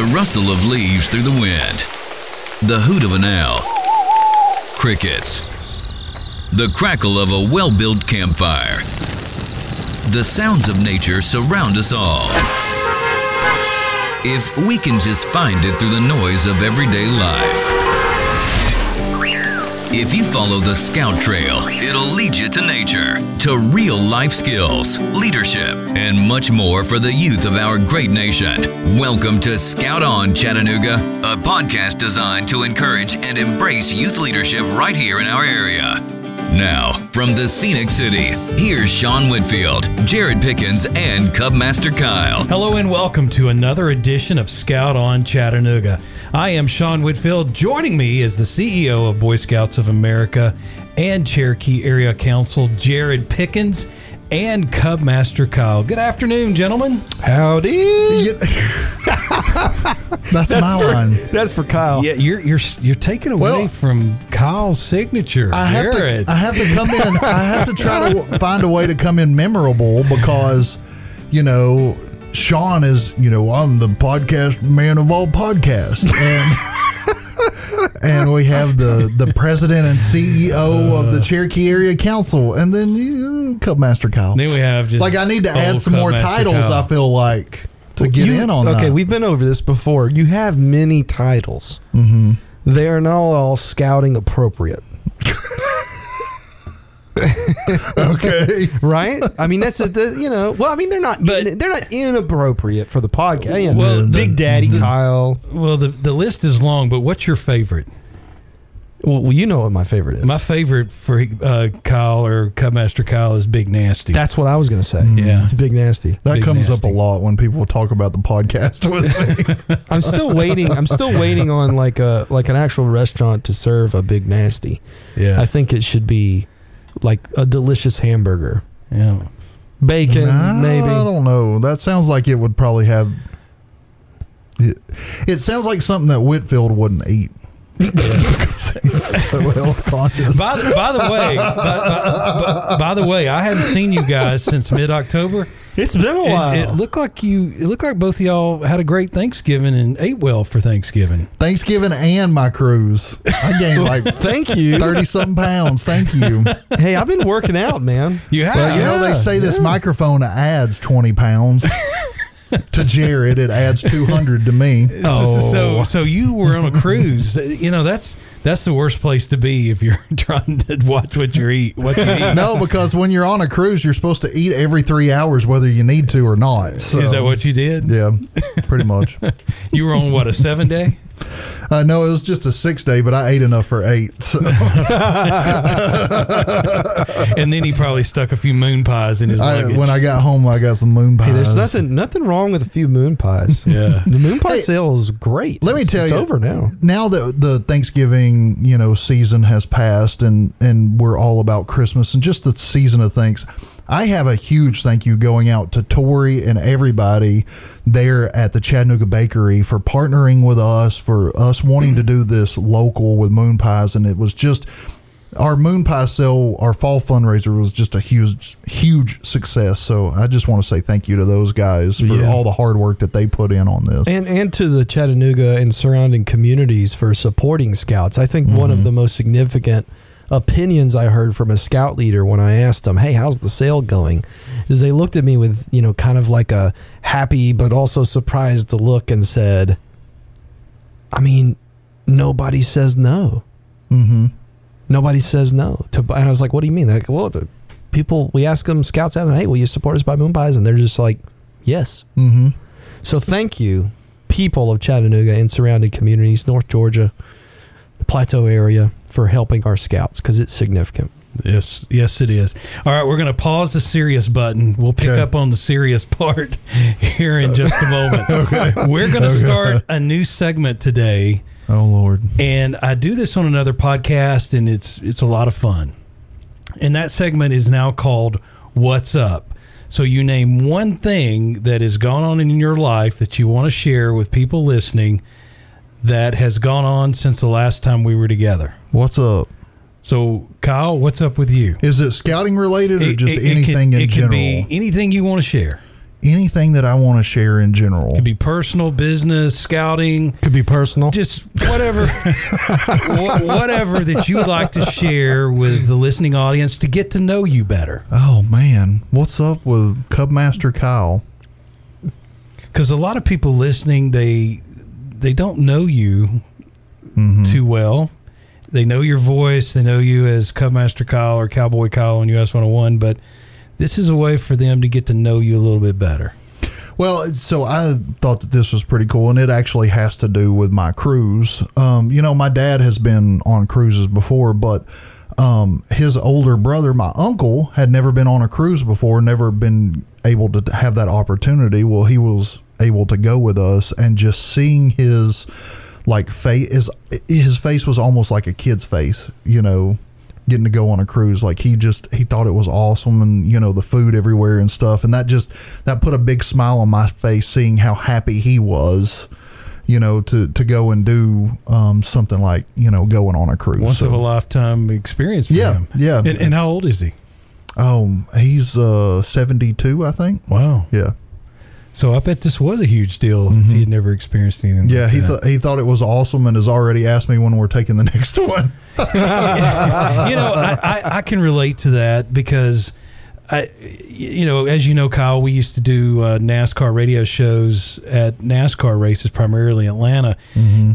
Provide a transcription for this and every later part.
The rustle of leaves through the wind. The hoot of an owl. Crickets. The crackle of a well built campfire. The sounds of nature surround us all. If we can just find it through the noise of everyday life. If you follow the Scout Trail, it'll lead you to nature, to real life skills, leadership, and much more for the youth of our great nation. Welcome to Scout On Chattanooga, a podcast designed to encourage and embrace youth leadership right here in our area. Now, from the scenic city, here's Sean Whitfield, Jared Pickens, and Cubmaster Kyle. Hello and welcome to another edition of Scout on Chattanooga. I am Sean Whitfield. Joining me is the CEO of Boy Scouts of America and Cherokee Area Council, Jared Pickens, and Cubmaster Kyle. Good afternoon, gentlemen. Howdy. That's, my for, line. That's for Kyle. Yeah, you're you're you're taking away Well, from Kyle's signature, I have Jared. to. I have to come in. I have to try to find a way to come in memorable because, you know, Sean is. You know, I'm the podcast man of all podcasts, and and we have the the president and CEO of the Cherokee Area Council, and then you, Cubmaster Kyle. then we have just Like I need to add old some more Cubmaster titles. Kyle. I feel like to get You- in on okay, that. we've been over this before. You have many titles. Mm-hmm. They are not all scouting appropriate, okay. right? I mean, that's a the, you know. Well, I mean, they're not. But- in- they're not inappropriate for the podcast. Yeah. Well, the- Big Daddy Kyle. well, the the list is long, but what's your favorite? Well, you know what my favorite is. My favorite for uh, Kyle or Cubmaster Kyle is Big Nasty. that's what I was going to say. Yeah. it's big nasty. That Big comes up a lot when people talk about the podcast with me. I'm still waiting. I'm still waiting on like a like an actual restaurant to serve a big nasty. yeah, I think it should be like a delicious hamburger, yeah. bacon Nah, maybe. I don't know. That sounds like it would probably have. It, it sounds like something that Whitfield wouldn't eat. So. By, the- by the way, by, by- by- by the way, I hadn't seen you guys since mid October. It's been a It, it looked like you. It looked like both of y'all had a great Thanksgiving and ate well for Thanksgiving. Thanksgiving and my cruise. I gained like Thank you. thirty something pounds. Thank you. hey, I've been working out, man. You have. But you know they Yeah, say this microphone adds twenty pounds to Jared. It adds two hundred to me. So, oh. so, Oh. so you were on a cruise. You know that's that's the worst place to be if you're trying to watch what you eat. What you eat. No, because when you're on a cruise, you're supposed to eat every three hours, whether you need to or not. So, Is that what you did? Yeah, pretty much. You were on what a seven day? Uh, no, it was just a six day, but I ate enough for eight. So. And then he probably stuck a few moon pies in his I, luggage. when I got home, I got some moon pies. Hey, there's nothing nothing wrong with a few moon pies. Yeah. The moon pie Hey, sale is great. Let me It's- tell it's you, over now. Now that the Thanksgiving, you know, season has passed, and and we're all about Christmas and just the season of thanks. I have a huge thank you going out to Tori and everybody there at the Chattanooga Bakery for partnering with us, for us wanting to do this local with moon pies, and it was just our moon pie sale, our fall fundraiser was just a huge, huge success. So I just want to say thank you to those guys for Yeah. all the hard work that they put in on this. And and to the Chattanooga and surrounding communities for supporting scouts. I think one Mm-hmm. of the most significant opinions I heard from a scout leader when I asked them, "Hey, how's the sale going?" is they looked at me with, you know, kind of like a happy but also surprised look and said, "I mean, nobody says no. mm-hmm. Nobody says no." To buy. and I was like, "What do you mean?" They're like, "Well, the people we ask them scouts ask them, "Hey, will you support us by Moon Pies?" and they're just like, "Yes." Mm-hmm. So thank you, people of Chattanooga and surrounding communities, North Georgia, the Plateau area, for helping our scouts because it's significant. Yes, yes, it is. All right, we're going to pause the serious button. We'll pick Okay. up on the serious part here in just a moment. okay. We're going to start a new segment today, Oh Lord. and I do this on another podcast, and it's it's a lot of fun. And that segment is now called "What's Up." So you name one thing that has gone on in your life that you want to share with people listening that has gone on since the last time we were together. What's up? So, Kyle, what's up with you? Is it scouting related or It- just it- it anything can, in it general? can be anything you want to share. Anything that I want to share in general. Could be personal, business, scouting, Could be personal. just whatever, whatever that you would like to share with the listening audience to get to know you better. oh man, what's up with Cubmaster Kyle? Because a lot of people listening, they they don't know you Mm-hmm. too well. They know your voice. They know you as Cubmaster Kyle or Cowboy Kyle on US 101, but this is a way for them to get to know you a little bit better. Well, so I thought that this was pretty cool, and it actually has to do with my cruise. Um, you know, my dad has been on cruises before, but um, his older brother, my uncle, had never been on a cruise before, never been able to have that opportunity. Well, he was able to go with us, and just seeing his like face, his, his face was almost like a kid's face, you know, getting to go on a cruise like he just he thought it was awesome and you know the food everywhere and stuff and that just that put a big smile on my face seeing how happy he was you know to to go and do um, something like you know going on a cruise Once So- of a lifetime experience for Yeah, him. yeah. And, and how old is he? oh he's uh 72 i think Wow. yeah So I bet this was a huge deal if he had never experienced anything. Mm-hmm. yeah like he that. thought he thought it was awesome and has already asked me when we're taking the next one you know, I, I, I can relate to that because I, you know, as you know, Kyle, we used to do uh, NASCAR radio shows at NASCAR races, primarily Atlanta.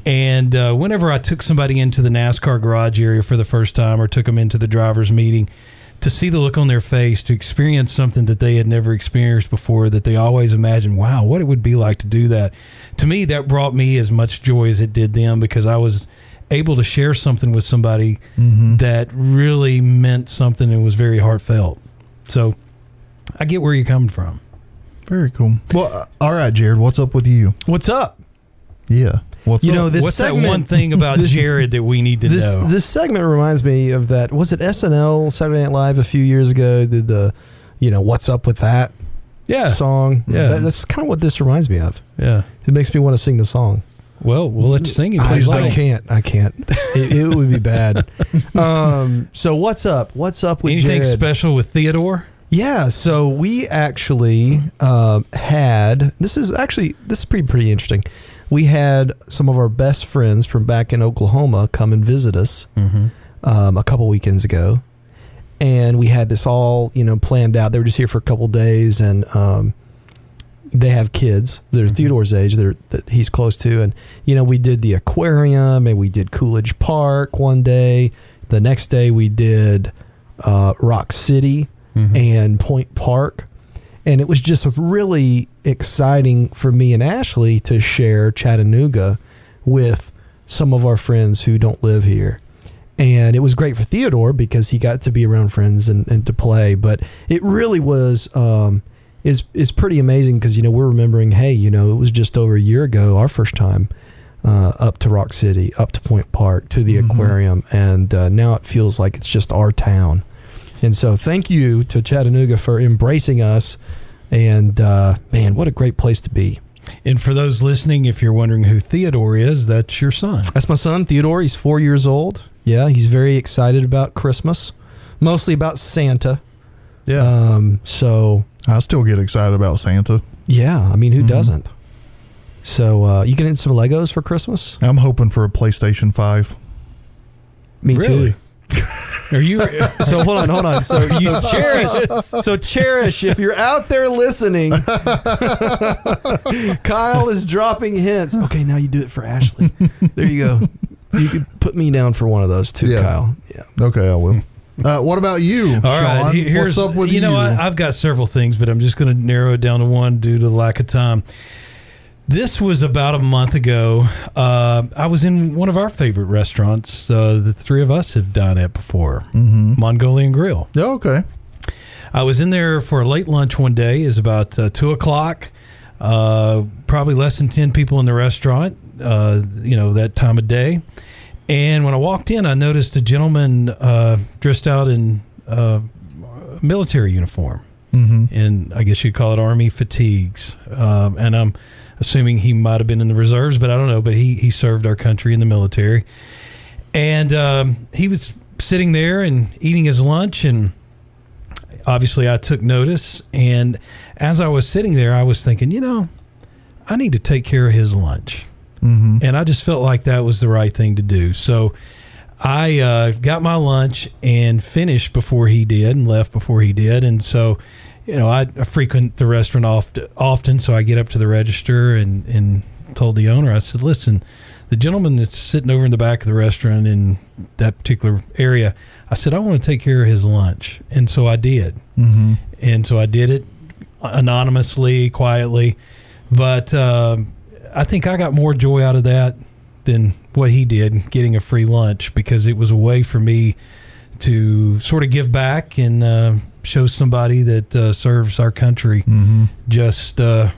And uh, whenever I took somebody into the NASCAR garage area for the first time, or took them into the drivers' meeting, to see the look on their face, to experience something that they had never experienced before, that they always imagined, wow, what it would be like to do that. To me, that brought me as much joy as it did them because I was able to share something with somebody that really meant something and was very heartfelt. So I get where you're coming from. very cool well uh, all right jared what's up with you What's up? yeah what's You know, this What's segment- that one thing about this- Jared that we need to This know? this segment reminds me of that. Was it SNL Saturday Night Live a few years ago? Did the, you know, what's up with that yeah, song? Yeah. That- that's kind of what this reminds me of. yeah. It makes me want to sing the song. Well, we'll let you sing it. I, I can't. I can't. it, it would be bad. Um, so what's up? What's up with Anything Jared? special with Theodore? Yeah, so we actually um, had this is actually this is pretty pretty interesting. We had some of our best friends from back in Oklahoma come and visit us Mm-hmm. um, a couple weekends ago, and we had this all you know planned out. They were just here for a couple days, and um, they have kids. They're Theodore's age. They're that he's close to, and you know we did the aquarium, and we did Coolidge Park one day. The next day we did uh, Rock City and Point Park. And it was just really exciting for me and Ashley to share Chattanooga with some of our friends who don't live here. And it was great for Theodore because he got to be around friends and, and to play. But it really was um, is is pretty amazing because you know we're remembering, hey, you know, it was just over a year ago, our first time uh, up to Rock City, up to Point Park, to the aquarium, and uh, now it feels like it's just our town. And so, thank you to Chattanooga for embracing us. And uh, man, what a great place to be. And for those listening, if you're wondering who Theodore is, that's your son. That's my son, Theodore. He's four years old. Yeah, he's very excited about Christmas, mostly about Santa. Um, so, i still get excited about santa yeah, I mean, who Mhm. doesn't? So, uh, you getting some Legos for Christmas? i'm hoping for a playstation 5 Me Really? too. Are you? So hold on, hold on. So you cherish. So cherish. If you're out there listening, Kyle is dropping hints. Okay, now you do it for Ashley. There you go. You could put me down for one of those too, Yeah. Kyle. Yeah. okay i will uh, what about you All right, Sean? he- here's what's up with you, you know I, I've got several things, but I'm just going to narrow it down to one due to the lack of time. This was about a month ago. Uh, I was in one of our favorite restaurants. Uh, the three of us have dined at before, mm-hmm. Mongolian Grill. yeah, okay I was in there for a late lunch one day. It's about uh, two o'clock. Uh, probably less than ten people in the restaurant. Uh, you know that time of day. And when I walked in, I noticed a gentleman uh, dressed out in uh, military uniform, mm-hmm. and I guess you'd call it army fatigues. Um, and I'm assuming he might have been in the reserves, but I don't know. But he he served our country in the military, and um, he was sitting there and eating his lunch and obviously I took notice. And as I was sitting there, I was thinking, you know, I need to take care of his lunch. Mm-hmm. And I just felt like that was the right thing to do. So I uh, got my lunch and finished before he did and left before he did. And so, you know, I, I frequent the restaurant oft, often. So I get up to the register and, and told the owner, I said, listen, the gentleman that's sitting over in the back of the restaurant in that particular area, I said, I want to take care of his lunch. And so I did. Mm-hmm. And so I did it anonymously, quietly. But um, I think I got more joy out of that than what he did getting a free lunch because it was a way for me to sort of give back and uh, show somebody that uh, serves our country Mm-hmm. just uh,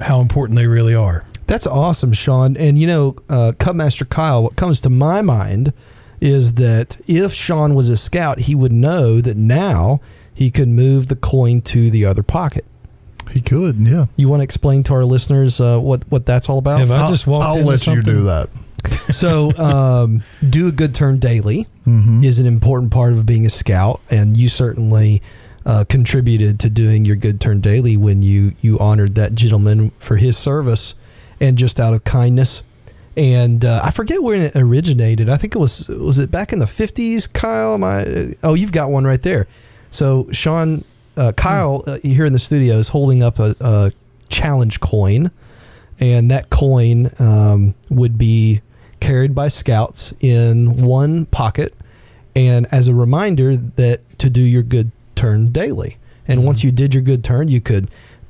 how important they really are. That's awesome, Sean. And you know, uh, Cubmaster Kyle, what comes to my mind is that if Sean was a scout, he would know that now he could move the coin to the other pocket. He could, yeah. You want to explain to our listeners uh, what what that's all about? Have I just walked I'll into let you do that. So, um, do a good turn daily Mm-hmm. is an important part of being a scout, and you certainly uh, contributed to doing your good turn daily when you you honored that gentleman for his service and just out of kindness. And uh, I forget where it originated. I think it was was it back in the fifties, Kyle? I, oh, you've got one right there. So Sean, uh, Kyle uh, here in the studio is holding up a, a challenge coin, and that coin um, would be carried by scouts in one pocket and as a reminder that to do your good turn daily. And once you did your good turn you could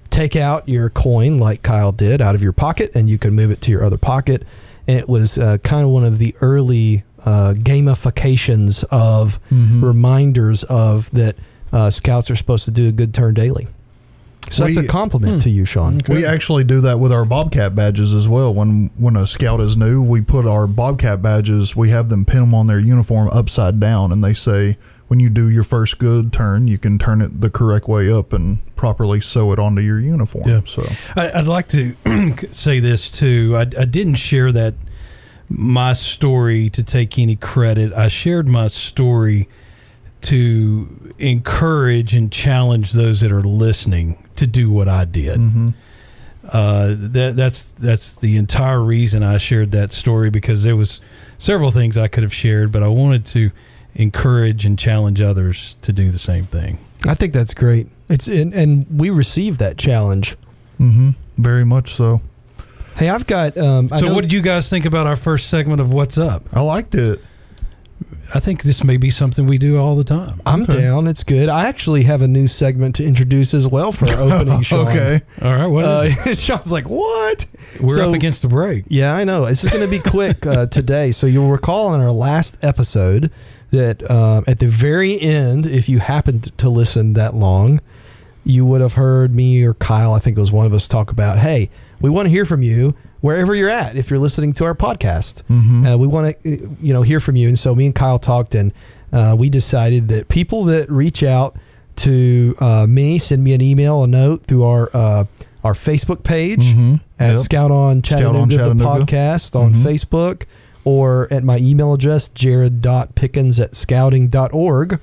take out your coin like kyle did out of your pocket and you could move it to your other pocket. And it was uh, kind of one of the early uh, gamifications of Mhm. reminders of that uh, scouts are supposed to do a good turn daily so that's We- a compliment Hmm. to you sean We actually do that with our Bobcat badges as well. When when a scout is new, we put our Bobcat badges. We have them pin them on their uniform upside down, and they say when you do your first good turn, you can turn it the correct way up and properly sew it onto your uniform. Yeah. So I, I'd like to say this too. I, I didn't share that my story to take any credit. I shared my story to encourage and challenge those that are listening to do what I did. mhm. Uh, that that's that's the entire reason I shared that story because there was several things I could have shared, but I wanted to encourage and challenge others to do the same thing. i think that's great it's and, and we received that challenge Mhm. very much so. Hey, I've got. Um, I So, know- what did you guys think about our first segment of What's Up? I liked it. I think this may be something we do all the time. I'm Okay. down. It's good. I actually have a new segment to introduce as well for our opening, Sean. okay. All right, what is Uh, Sean's like, what? We're so- up against the break. Yeah, I know. This is going to be quick uh, today. So you'll recall in our last episode that uh, at the very end, if you happened to listen that long, you would have heard me or Kyle, I think it was one of us, talk about, hey, we want to hear from you wherever you're at if you're listening to our podcast. Mhm. Uh, we want to, you know, hear from you. And so me and Kyle talked, and uh, we decided that people that reach out to uh, me, send me an email, a note through our uh, our Facebook page Mhm. at Yep. Scout on Scout Chattanooga, the podcast on Mhm. Facebook, or at my email address, jared.pickens at scouting.org.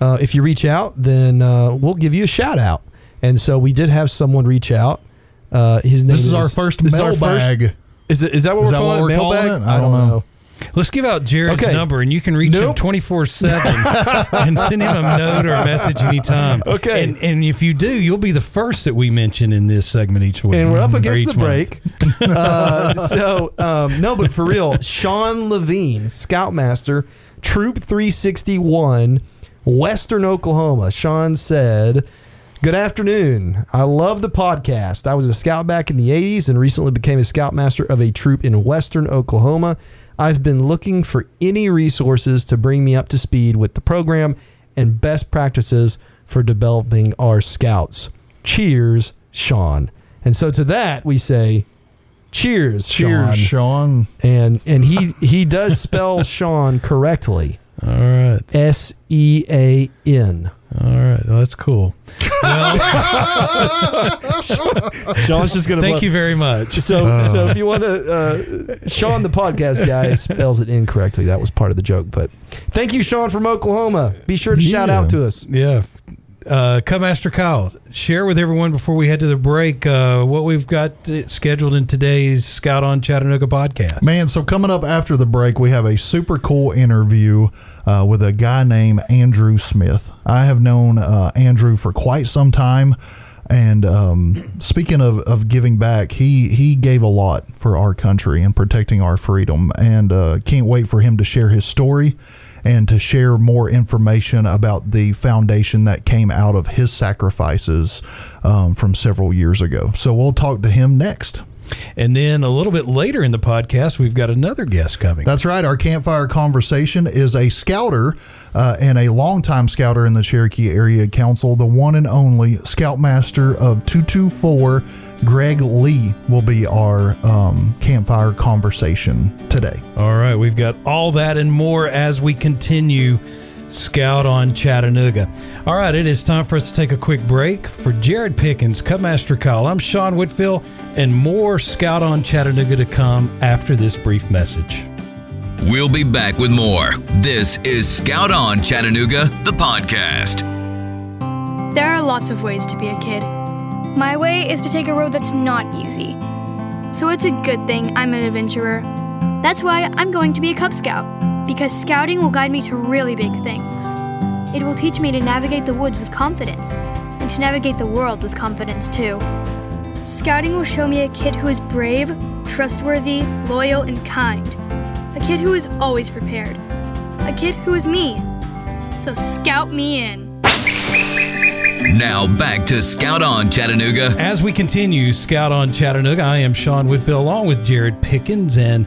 Uh, if you reach out, then uh, we'll give you a shout out. And so we did have someone reach out. Uh, his name This is our first this is our mailbag. first- Is, it, is that what Is we're that calling what we're calling it? I don't know. Let's give out Jared's Okay. number, and you can reach him Nope. twenty four seven and send him a note or a message anytime. Okay. and and if you do, you'll be the first that we mention in this segment each week. and we're up or against the break. uh, so um, no, but for real, Sean Levine, Scoutmaster, Troop 361, Western Oklahoma. Sean said, "Good afternoon. I love the podcast. I was a scout back in the '80s and recently became a Scoutmaster of a troop in Western Oklahoma. I've been looking for any resources to bring me up to speed with the program and best practices for developing our scouts. Cheers, Sean." And so to that we say, "Cheers, Cheers, Sean." Sean. And and he he does spell Sean correctly. All right, S E A N. all right, well, that's cool. Well, Sean's just gonna. thank you very much. So so if you want to, uh, Sean the podcast guy spells it incorrectly. That was part of the joke, but thank you, Sean from Oklahoma. Be sure to shout out to us. Yeah, uh, Cubmaster Kyle, share with everyone before we head to the break uh, what we've got uh, scheduled in today's Scout on Chattanooga podcast. Man, so coming up after the break, we have a super cool interview uh, with a guy named Andrew Smith. I have known uh, Andrew for quite some time. And um, speaking of, of giving back, he, he gave a lot for our country and protecting our freedom. And uh, can't wait for him to share his story and to share more information about the foundation that came out of his sacrifices um, from several years ago. So we'll talk to him next. And then a little bit later in the podcast, we've got another guest coming. That's right. Our campfire conversation is a scouter uh, and a longtime scouter in the Cherokee Area Council, the one and only Scoutmaster of 224. Greg Lee will be our um, campfire conversation today. All right, we've got all that and more as we continue Scout on Chattanooga. All right, it is time for us to take a quick break. For Jared Pickens, Cubmaster Kyle, I'm Sean Whitfield, and more Scout on Chattanooga to come after this brief message. We'll be back with more. This is Scout on Chattanooga, the podcast. There are lots of ways to be a kid. My way is to take a road that's not easy. So it's a good thing I'm an adventurer. That's why I'm going to be a Cub Scout, because scouting will guide me to really big things. It will teach me to navigate the woods with confidence, and to navigate the world with confidence too. Scouting will show me a kid who is brave, trustworthy, loyal, and kind. A kid who is always prepared. A kid who is me. So scout me in. Now back to Scout on Chattanooga. As we continue Scout on Chattanooga, I am Sean Whitfield along with Jared Pickens and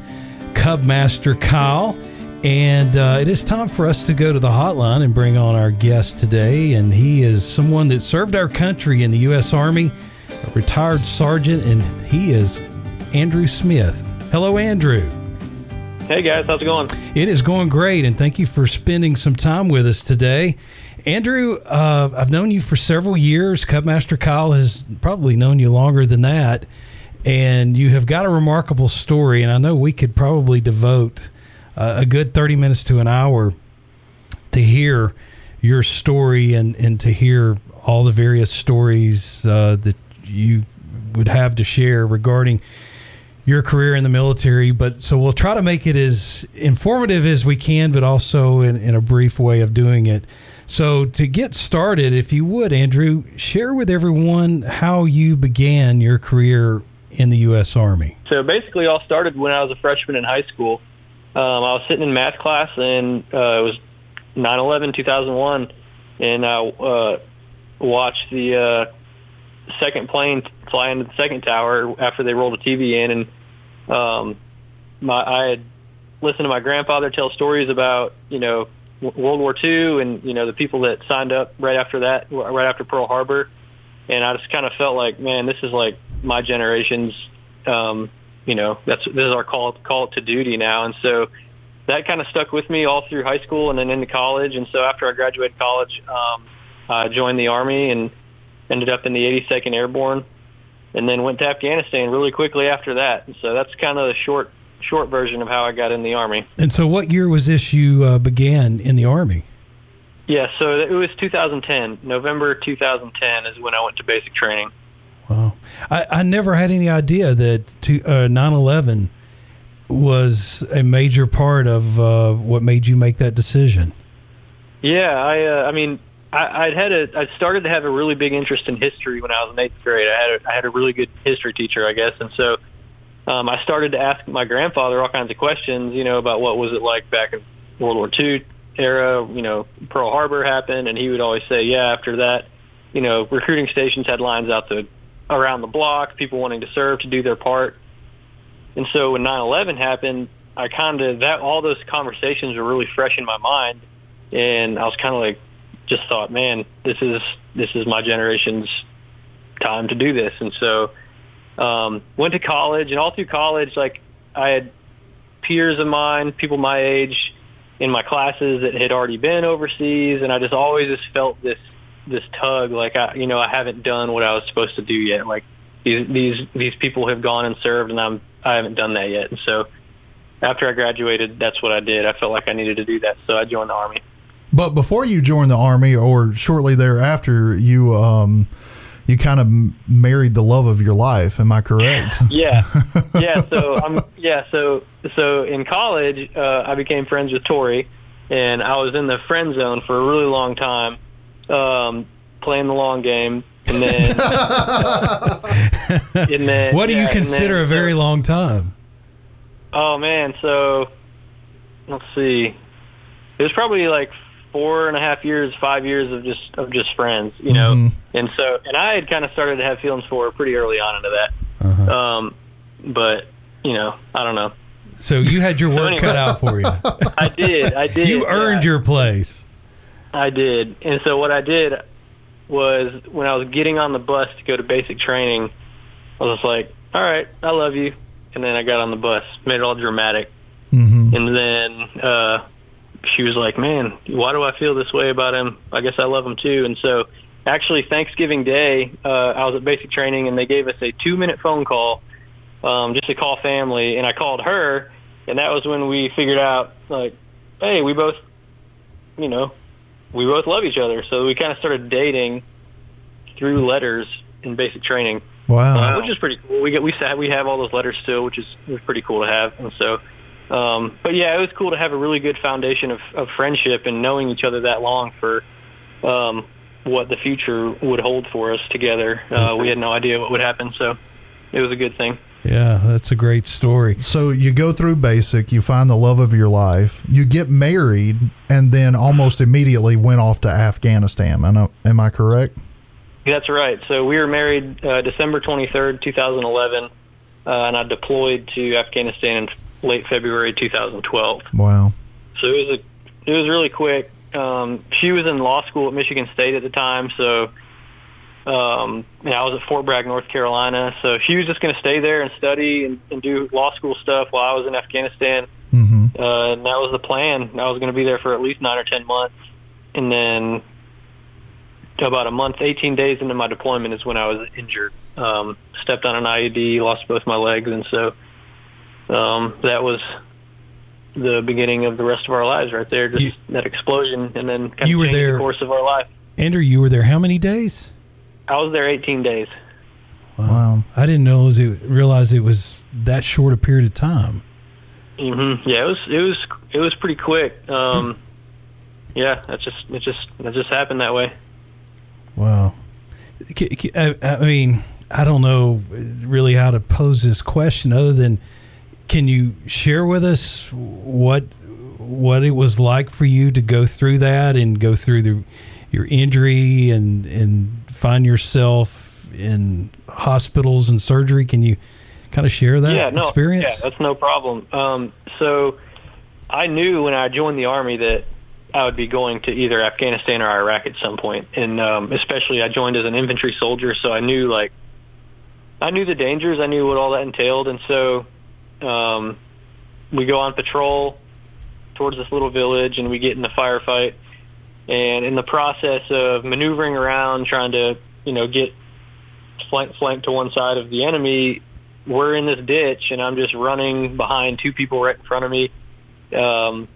Cubmaster Kyle. And uh, it is time for us to go to the hotline and bring on our guest today. And he is someone that served our country in the U.S. Army, a retired sergeant, and he is Andrew Smith. Hello, Andrew. Hey guys, how's it going? It is going great, and thank you for spending some time with us today. Andrew, uh, I've known you for several years. Cubmaster Kyle has probably known you longer than that. And you have got a remarkable story. And I know we could probably devote uh, a good 30 minutes to an hour to hear your story and, and to hear all the various stories uh, that you would have to share regarding your career in the military. But so we'll try to make it as informative as we can, but also in, in a brief way of doing it. So to get started, if you would, Andrew, share with everyone how you began your career in the U.S. Army. So basically, all started when I was a freshman in high school. Um, I was sitting in math class, and uh, it was 9/11, 2001, and I uh, watched the uh, second plane fly into the second tower after they rolled a TV in, and um, my I had listened to my grandfather tell stories about you know World War II and you know the people that signed up right after that, right after Pearl Harbor, and I just kind of felt like, man, this is like my generation's, um, you know, that's this is our call call to duty now, and so that kind of stuck with me all through high school and then into college, and so after I graduated college, um, I joined the army and ended up in the 82nd Airborne, and then went to Afghanistan really quickly after that, and so that's kind of the short short version of how I got in the Army. And so, what year was this you uh, began in the Army? Yeah, so it was 2010. November 2010 is when I went to basic training. Wow. I, I never had any idea that to, uh, 9-11 was a major part of uh, what made you make that decision. Yeah, I uh, I mean, I, I'd had a I started to have a really big interest in history when I was in eighth grade. I had a, I had a really good history teacher, I guess, and so um, I started to ask my grandfather all kinds of questions, you know, about what was it like back in World War II era, you know, Pearl Harbor happened, and he would always say, yeah, after that, you know, recruiting stations had lines out the around the block, people wanting to serve to do their part. And so when 9/11 happened, I kind of that all those conversations were really fresh in my mind, and I was kind of like, just thought, man, this is this is my generation's time to do this, and so um, went to college, and all through college, like I had peers of mine, people my age, in my classes that had already been overseas, and I just always just felt this this tug, like I, you know, I haven't done what I was supposed to do yet. Like these these these people have gone and served, and I'm I haven't done that yet. And so after I graduated, that's what I did. I felt like I needed to do that, so I joined the army. But before you joined the army, or shortly thereafter, you um, you kind of married the love of your life. Am I correct? Yeah, yeah. So I'm yeah. So so in college, uh, I became friends with Tori, and I was in the friend zone for a really long time, um, playing the long game, and then and then What do yeah, you consider then- a very long time? Oh man, so let's see. It was probably like four and a half years, five years of just of just friends, you know. Mhm. And so, and I had kind of started to have feelings for her pretty early on into that. Uh-huh. Um, but you know, I don't know. So you had your work anyway. cut out for you. I did, I did. you earned yeah, your place. I did. And so what I did was when I was getting on the bus to go to basic training, I was like, "All right, I love you." And then I got on the bus, made it all dramatic. hmm And then uh, she was like, "Man, why do I feel this way about him? I guess I love him too." And so, actually, Thanksgiving Day, uh, I was at basic training, and they gave us a two-minute phone call um, just to call family. And I called her, and that was when we figured out, like, hey, we both, you know, we both love each other. So we kind of started dating through letters in basic training Wow. uh, which is pretty cool. We get we sa- we have all those letters still, which is pretty cool to have. And so, um, but yeah, it was cool to have a really good foundation of, of friendship and knowing each other that long for um, what the future would hold for us together. Uh, we had no idea what would happen, so it was a good thing. Yeah, that's a great story. So you go through basic, you find the love of your life, you get married, and then almost immediately went off to Afghanistan. I am I correct? That's right. So we were married uh, December 23rd, 2011, uh, and I deployed to Afghanistan in late February 2012. Wow. So it was a, it was really quick. Um, she was in law school at Michigan State at the time, so um, and I was at Fort Bragg, North Carolina. So she was just going to stay there and study and, and do law school stuff while I was in Afghanistan. hmm Uh, and that was the plan. I was going to be there for at least nine or ten months, and then about a month, 18 days into my deployment is when I was injured. Um, stepped on an IED, lost both my legs, and so um, that was the beginning of the rest of our lives right there. Just You- that explosion, and then kind You of were there- the course of our life. Andrew, you were there how many days? I was there 18 days. Wow. I didn't know it realize it was that short a period of time. hmm Yeah, it was it was it was pretty quick. Um, yeah, that just it just it just happened that way. Wow. I mean, I don't know really how to pose this question other than can you share with us what what it was like for you to go through that and go through the your injury and and find yourself in hospitals and surgery? Can you kind of share that yeah, no, experience? Yeah, that's no problem. Um, so I knew when I joined the army that I would be going to either Afghanistan or Iraq at some point, and um, especially I joined as an infantry soldier, so I knew like I knew the dangers, I knew what all that entailed, and so um, we go on patrol towards this little village, and we get in the firefight, and in the process of maneuvering around, trying to you know get flank flank to one side of the enemy, we're in this ditch and I'm just running behind two people right in front of me. Um,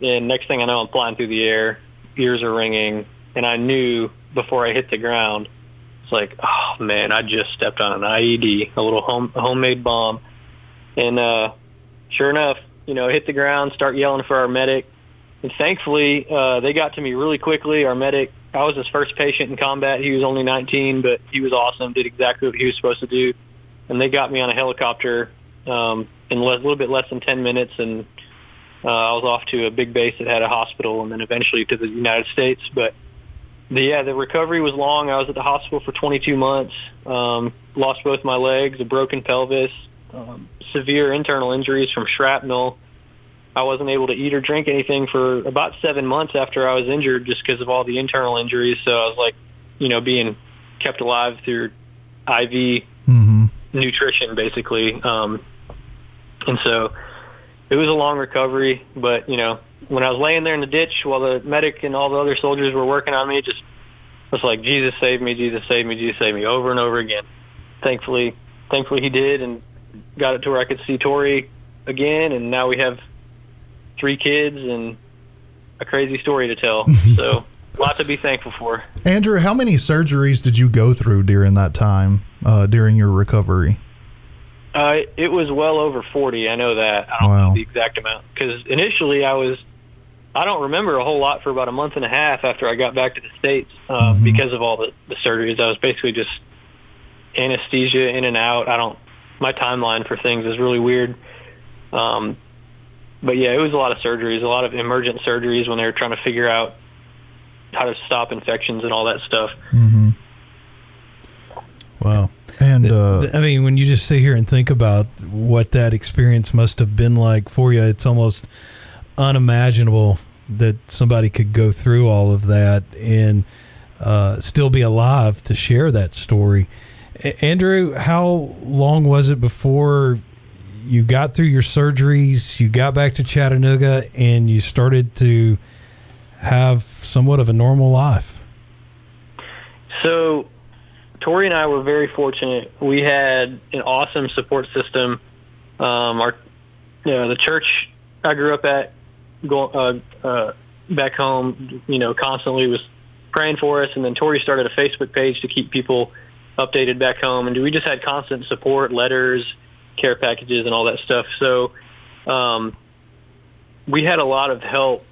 and next thing I know, I'm flying through the air, ears are ringing, and I knew before I hit the ground, it's like, oh man, I just stepped on an IED, a little home homemade bomb, and uh, sure enough, you know, hit the ground, start yelling for our medic, and thankfully uh, they got to me really quickly. Our medic, I was his first patient in combat. He was only 19, but he was awesome. Did exactly what he was supposed to do and they got me on a helicopter um, in le- a little bit less than 10 minutes, and uh, I was off to a big base that had a hospital, and then eventually to the United States. But the, yeah, the recovery was long. I was at the hospital for 22 months. Um, lost both my legs, a broken pelvis, um, severe internal injuries from shrapnel. I wasn't able to eat or drink anything for about seven months after I was injured, just because of all the internal injuries. So I was like, you know, being kept alive through IV hmm nutrition basically um and so it was a long recovery but you know when i was laying there in the ditch while the medic and all the other soldiers were working on me just was like jesus save me jesus save me jesus save me over and over again thankfully thankfully he did and got it to where i could see tori again and now we have three kids and a crazy story to tell. so, a lot to be thankful for. Andrew, how many surgeries did you go through during that time, uh, during your recovery? Uh, it was well over 40. I know that. I don't Wow. know the exact amount because initially I was, I don't remember a whole lot for about a month and a half after I got back to the states um, because of all the, the surgeries. I was basically just anesthesia in and out. I don't. My timeline for things is really weird. Um, but yeah, it was a lot of surgeries, a lot of emergent surgeries when they were trying to figure out how to stop infections and all that stuff. Mm-hmm. Wow. And uh, I mean, when you just sit here and think about what that experience must have been like for you, it's almost unimaginable that somebody could go through all of that and uh, still be alive to share that story. Andrew, how long was it before you got through your surgeries, you got back to Chattanooga, and you started to have somewhat of a normal life? So, Tori and I were very fortunate. We had an awesome support system. Um, our, you know, the church I grew up at, uh, uh, back home, you know, constantly was praying for us. And then Tori started a Facebook page to keep people updated back home. And we just had constant support, letters, care packages, and all that stuff. So, um, we had a lot of help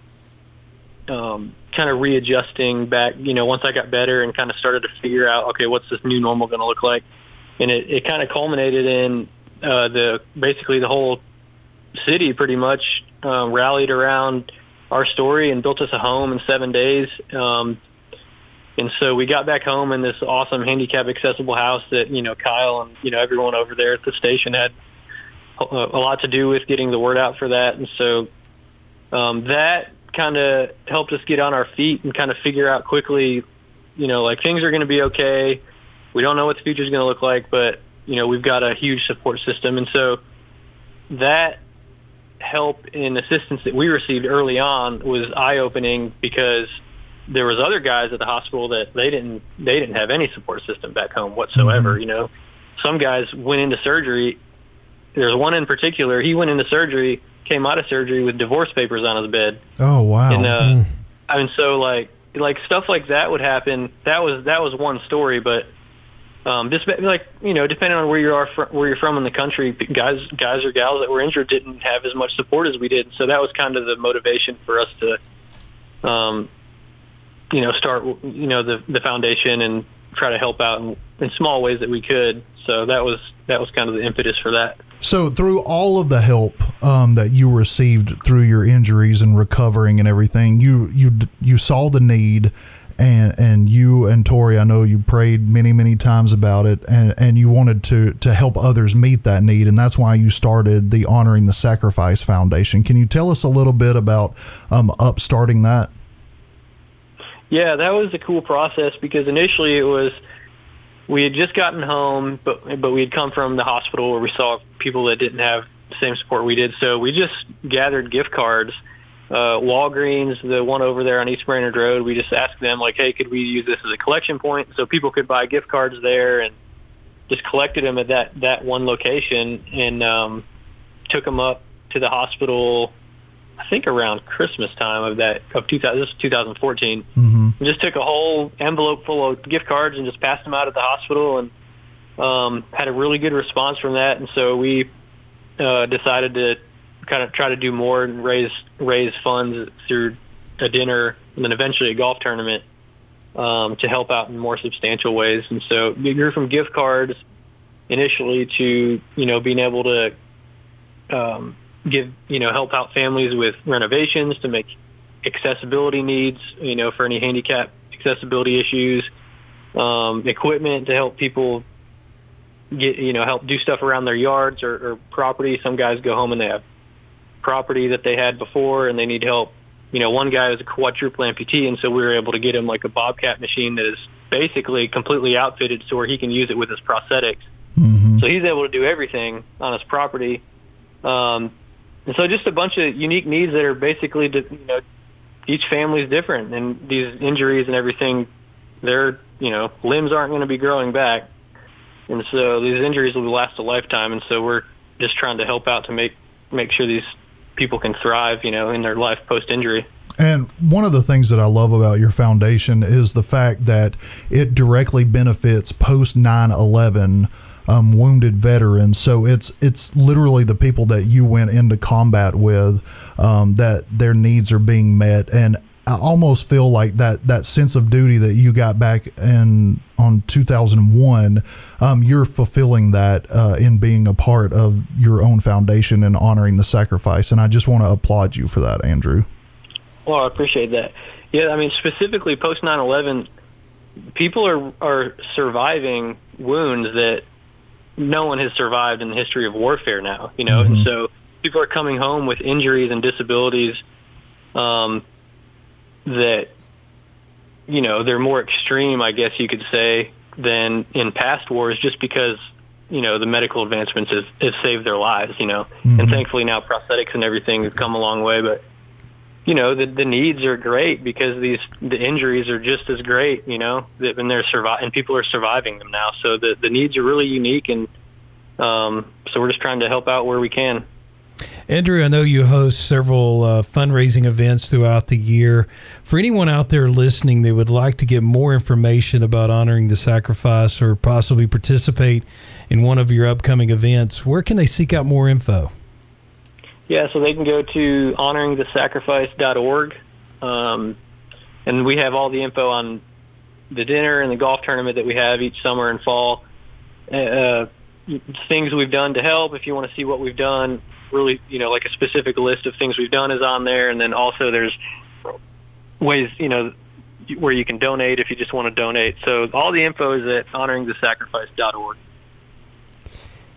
um, kind of readjusting back, you know, once I got better and kind of started to figure out, okay, what's this new normal going to look like? And it, it kind of culminated in uh, the basically the whole city pretty much um, rallied around our story and built us a home in seven days. Um, and so we got back home in this awesome handicap accessible house that, you know, Kyle and, you know, everyone over there at the station had a, a lot to do with getting the word out for that. And so um, that kind of helped us get on our feet and kind of figure out quickly, you know, like things are going to be okay. We don't know what the future is going to look like, but you know, we've got a huge support system, and so that help and assistance that we received early on was eye opening because there was other guys at the hospital that they didn't they didn't have any support system back home whatsoever. You know, some guys went into surgery. There's one in particular. He went into surgery, came out of surgery with divorce papers on his bed. oh wow, And uh, I mean, so like like stuff like that would happen. That was that was one story, but um, just like you know, depending on where you are, fr- where you're from in the country, guys guys or gals that were injured didn't have as much support as we did. So that was kind of the motivation for us to, um, you know, start you know the the foundation and try to help out in, in small ways that we could. So that was that was kind of the impetus for that. So through all of the help um, that you received through your injuries and recovering and everything, you you you saw the need, and and you and Tori, I know you prayed many many times about it, and and you wanted to to help others meet that need, and that's why you started the Honoring the Sacrifice Foundation. Can you tell us a little bit about um, upstarting that? Yeah, that was a cool process because initially it was we had just gotten home, but but we had come from the hospital where we saw people that didn't have the same support we did. So we just gathered gift cards. Uh, Walgreens, the one over there on East Brainerd Road, we just asked them like, hey, could we use this as a collection point so people could buy gift cards there and just collected them at that that one location and um, took them up to the hospital. I think around Christmas time of that of 2000, this is 2014. Mm-hmm. Just took a whole envelope full of gift cards and just passed them out at the hospital and um, had a really good response from that. And so we uh, decided to kind of try to do more and raise raise funds through a dinner and then eventually a golf tournament um, to help out in more substantial ways. And so we grew from gift cards initially to you know being able to um, give you know help out families with renovations to make accessibility needs you know for any handicap accessibility issues, um, equipment to help people get you know help do stuff around their yards or, or property. Some guys go home and they have property that they had before and they need help. You know, one guy was a quadruple amputee, and so we were able to get him like a Bobcat machine that is basically completely outfitted so where he can use it with his prosthetics. Mm-hmm. So he's able to do everything on his property. Um, and so just a bunch of unique needs that are basically, di- you know, each family is different, and these injuries and everything, their you know limbs aren't going to be growing back, and so these injuries will last a lifetime. And so we're just trying to help out to make make sure these people can thrive, you know, in their life post injury. And one of the things that I love about your foundation is the fact that it directly benefits post 9 11 um, wounded veterans. So it's it's literally the people that you went into combat with um, that their needs are being met. And I almost feel like that that sense of duty that you got back in on 2001, um, you're fulfilling that uh, in being a part of your own foundation and honoring the sacrifice. And I just want to applaud you for that, Andrew. Well, I appreciate that. Yeah, I mean, specifically post 9/11, people are are surviving wounds that no one has survived in the history of warfare now. You know, mm-hmm. and so people are coming home with injuries and disabilities um, that you know they're more extreme, I guess you could say, than in past wars, just because you know the medical advancements have, have saved their lives. You know, mm-hmm. and thankfully now prosthetics and everything have come a long way, but you know the the needs are great because these the injuries are just as great you know and they're survive and people are surviving them now so the the needs are really unique and um, so we're just trying to help out where we can Andrew, I know you host several uh, fundraising events throughout the year. For anyone out there listening that would like to get more information about honoring the sacrifice or possibly participate in one of your upcoming events, where can they seek out more info? Yeah, so they can go to honoringthesacrifice.org, um, and we have all the info on the dinner and the golf tournament that we have each summer and fall. Uh, things we've done to help. If you want to see what we've done, really, you know, like a specific list of things we've done is on there, and then also there's ways, you know, where you can donate if you just want to donate. So all the info is at honoringthesacrifice.org.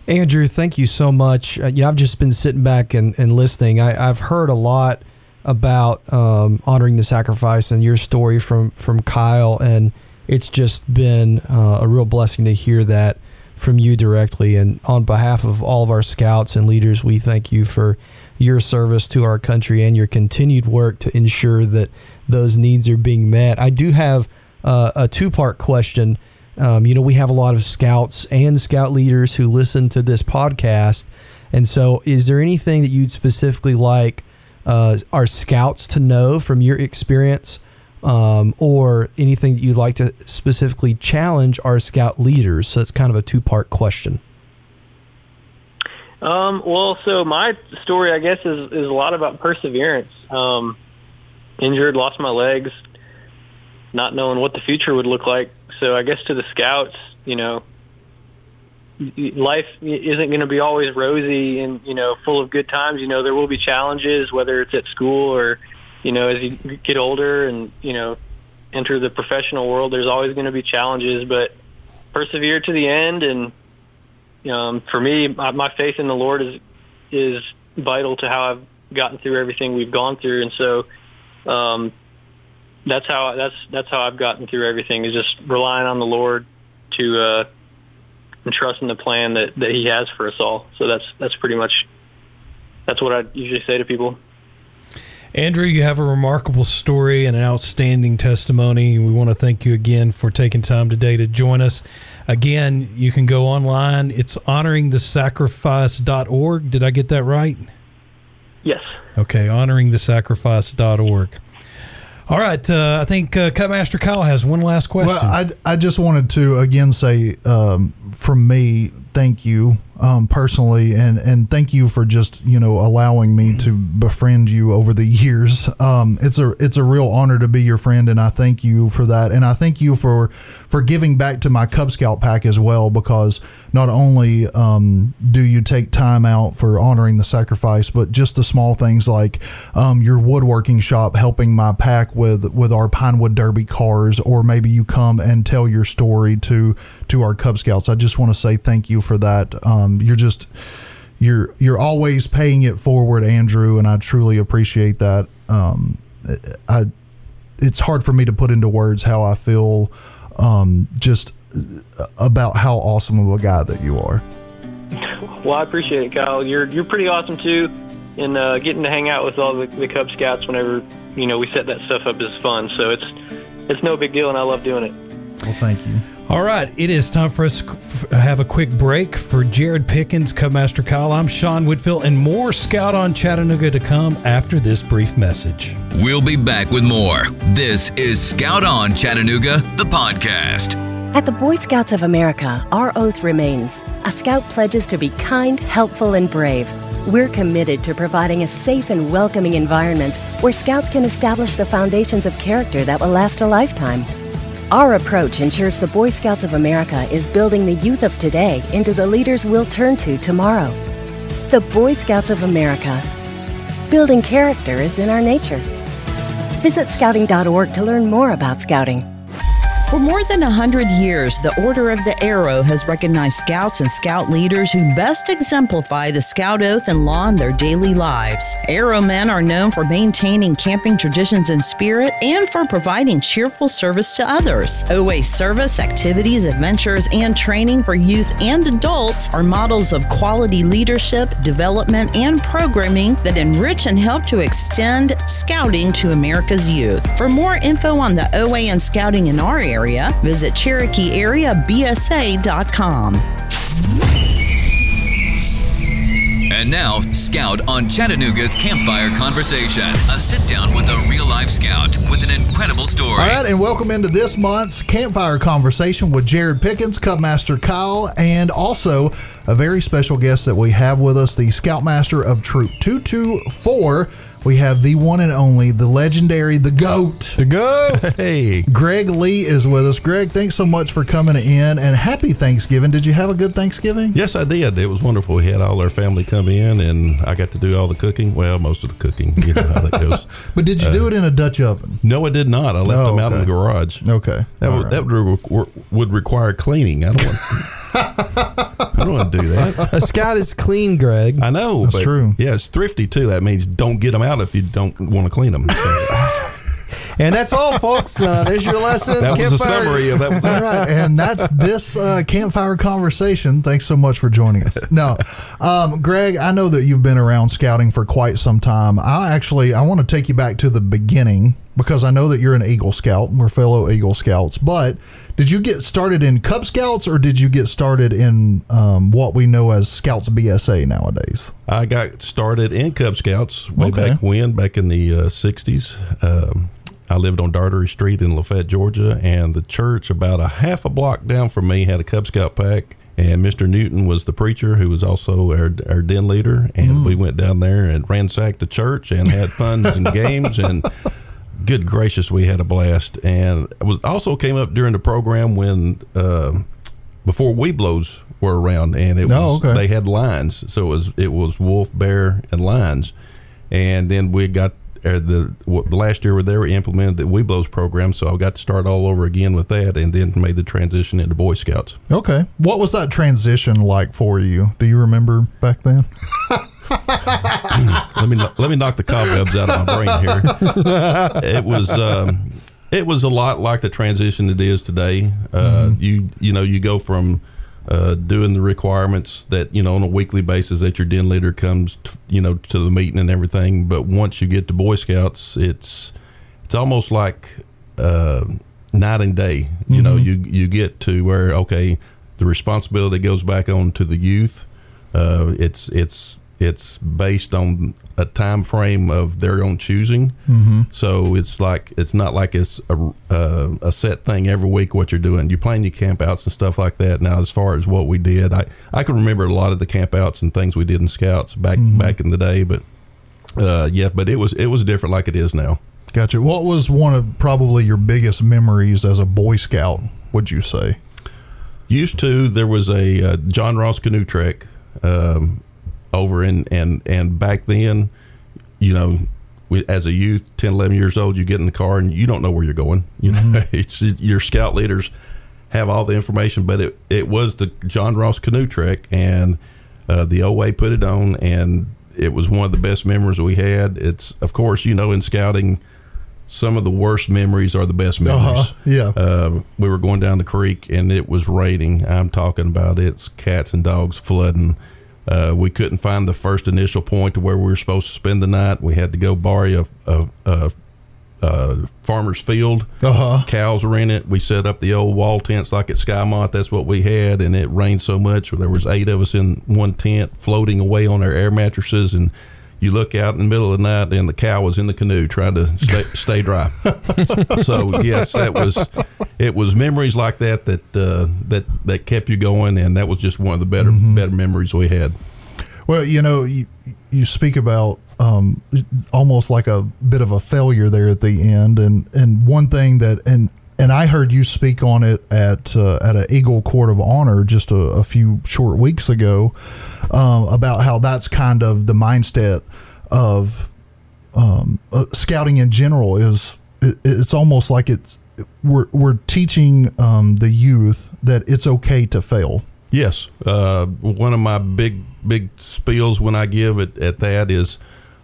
Andrew, thank you so much. Uh, yeah, I've just been sitting back and, and listening. I, have heard a lot about um, honoring the sacrifice and your story from, from Kyle, and it's just been uh, a real blessing to hear that from you directly. And on behalf of all of our scouts and leaders, we thank you for your service to our country and your continued work to ensure that those needs are being met. I do have uh, a two part question um, you know, we have a lot of scouts and scout leaders who listen to this podcast. And so, is there anything that you'd specifically like uh, our scouts to know from your experience, um, or anything that you'd like to specifically challenge our scout leaders? So, it's kind of a two part question. Um, well, so my story, I guess, is, is a lot about perseverance. Um, injured, lost my legs, not knowing what the future would look like. So I guess to the scouts, you know, life isn't going to be always rosy and you know full of good times. You know, there will be challenges, whether it's at school or you know as you get older and you know enter the professional world. There's always going to be challenges, but persevere to the end. And um, for me, my, my faith in the Lord is is vital to how I've gotten through everything we've gone through. And so um, that's how that's that's how I've gotten through everything is just relying on the Lord to uh, and trusting the plan that that He has for us all. So that's that's pretty much that's what I usually say to people. Andrew, you have a remarkable story and an outstanding testimony. We want to thank you again for taking time today to join us. Again, you can go online. It's honoringthesacrifice.org. Did I get that right? Yes. Okay, honoringthesacrifice.org. All right, uh, I think uh, Cubmaster Kyle has one last question. Well, I, I just wanted to again say um, from me, thank you um, personally, and and thank you for just you know allowing me to befriend you over the years. Um, it's a it's a real honor to be your friend, and I thank you for that, and I thank you for for giving back to my Cub Scout pack as well, because not only um, do you take time out for honoring the sacrifice, but just the small things like um, your woodworking shop helping my pack with with our Pinewood Derby cars, or maybe you come and tell your story to to our Cub Scouts. I just want to say thank you for that. Um, you're just you're you're always paying it forward, Andrew, and I truly appreciate that. Um, I it's hard for me to put into words how I feel um, just about how awesome of a guy that you are. Well, I appreciate it, Kyle. You're you're pretty awesome too, and uh, getting to hang out with all the, the Cub Scouts whenever you know we set that stuff up is fun. So it's it's no big deal, and I love doing it. Well, thank you. All right, it is time for us to have a quick break. For Jared Pickens, Cubmaster Kyle, I'm Sean Whitfield, and more Scout on Chattanooga to come after this brief message. We'll be back with more. This is Scout on Chattanooga, the podcast. At the Boy Scouts of America, our oath remains. A scout pledges to be kind, helpful, and brave. We're committed to providing a safe and welcoming environment where scouts can establish the foundations of character that will last a lifetime. Our approach ensures the Boy Scouts of America is building the youth of today into the leaders we'll turn to tomorrow. The Boy Scouts of America. Building character is in our nature. Visit scouting.org to learn more about scouting. For more than a hundred years, the Order of the Arrow has recognized scouts and scout leaders who best exemplify the scout oath and law in their daily lives. Arrow men are known for maintaining camping traditions and spirit and for providing cheerful service to others. OA service, activities, adventures, and training for youth and adults are models of quality leadership, development, and programming that enrich and help to extend scouting to America's youth. For more info on the OA and scouting in our area, visit CherokeeAreaBSA.com. And now, Scout on Chattanooga's Campfire Conversation. A sit down with a real life scout with an incredible story. All right, and welcome into this month's Campfire Conversation with Jared Pickens, Cubmaster Kyle, and also a very special guest that we have with us, the Scoutmaster of Troop 224. We have the one and only, the legendary, the GOAT. The GOAT. Hey, Greg Lee is with us. Greg, thanks so much for coming in and happy Thanksgiving. Did you have a good Thanksgiving? yes, I did. It was wonderful. We had all our family come in, and I got to do all the cooking. Well, most of the cooking. You know how that goes. But did you do it in a Dutch oven? No, I did not. I left Oh, them out in the garage. Okay. That would right. that would, re- would require cleaning. I don't want. I don't want to do that. A scout is clean, Greg. I know. That's but true. Yeah, it's thrifty too. That means don't get them out if you don't want to clean them. And that's all, folks. Uh, there's your lesson. that was a summary of that. Was All right, and that's this uh, campfire conversation. Thanks so much for joining us. No, um, Greg, I know that you've been around scouting for quite some time. I actually I want to take you back to the beginning because I know that you're an Eagle Scout. We're fellow Eagle Scouts, but did you get started in Cub Scouts or did you get started in um, what we know as Scouts BSA nowadays? I got started in Cub Scouts way Okay. back when, back in the uh, 60s. Um, I lived on Dartery Street in Lafayette, Georgia, and the church about a half a block down from me had a Cub Scout pack. And Mr. Newton was the preacher who was also our, our den leader. And we went down there and ransacked the church and had fun and games. And good gracious, we had a blast. And it was also came up during the program when uh, before Webelos were around, and it Oh, was okay. they had lines, so it was it was wolf, bear, and lions, and then we got. Uh, the the last year where they were implemented the Webelos program, so I got to start all over again with that, and then made the transition into Boy Scouts. Okay, what was that transition like for you? Do you remember back then? let me let me knock the cobwebs out of my brain here. It was um, it was a lot like the transition it is today. Uh, You you know you go from uh, doing the requirements that you know on a weekly basis that your den leader comes t- you know to the meeting and everything, but once you get to Boy Scouts, it's it's almost like uh, night and day. You know you you get to where okay the responsibility goes back on to the youth. Uh, it's it's it's based on a time frame of their own choosing. Mm-hmm. So it's like it's not like it's a, uh, a set thing every week. What you're doing, you plan your campouts and stuff like that. Now, as far as what we did, I I can remember a lot of the campouts and things we did in scouts back back in the day. But uh, yeah, but it was it was different like it is now. Gotcha. What was one of probably your biggest memories as a Boy Scout? Would you say? Used to there was a uh, John Ross canoe trek um, over in and and back then, you know, we, as a youth, 10, 11 years old, you get in the car and you don't know where you're going. You know, it's your scout leaders have all the information, but it it was the John Ross canoe trek and uh, the OA put it on and it was one of the best memories we had. It's of course you know in scouting. Some of the worst memories are the best memories. Uh-huh. Yeah. Uh, we were going down the creek and it was raining. I'm talking about it's cats and dogs flooding. Uh, we couldn't find the first initial point to where we were supposed to spend the night. We had to go borrow a, a, a uh, farmer's field. Uh-huh. Cows were in it. We set up the old wall tents like at Skymont. That's what we had, and it rained so much. There was eight of us in one tent, floating away on our air mattresses, and you look out in the middle of the night, and the cow was in the canoe trying to stay, stay dry. so yes, that was it. Was memories like that that uh, that that kept you going, and that was just one of the better better memories we had. Well, you know, you you speak about um, almost like a bit of a failure there at the end, and and one thing that and and I heard you speak on it at uh, at an Eagle Court of Honor just a, a few short weeks ago um, about how that's kind of the mindset of um, uh, scouting in general is it, it's almost like it's we're we're teaching um, the youth that it's okay to fail. Yes, uh, one of my big big spiels when I give it at that is,